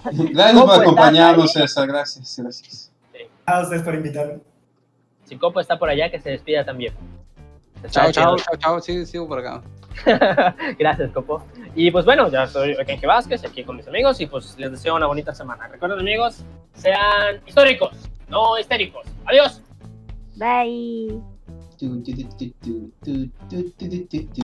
[SPEAKER 4] Gracias
[SPEAKER 3] ¿Cómo
[SPEAKER 4] por
[SPEAKER 3] estás
[SPEAKER 4] acompañarnos, César. Gracias, gracias.
[SPEAKER 6] A ustedes por invitarme.
[SPEAKER 3] Si Copo está por allá, que se despida también.
[SPEAKER 5] Chao, chao, chao, chao. Sí, sigo por acá.
[SPEAKER 3] Gracias, Copo. Y pues bueno, ya soy Kenji Vázquez, aquí con mis amigos, y pues les deseo una bonita semana. Recuerden, amigos, sean históricos, no histéricos. Adiós.
[SPEAKER 2] Bye.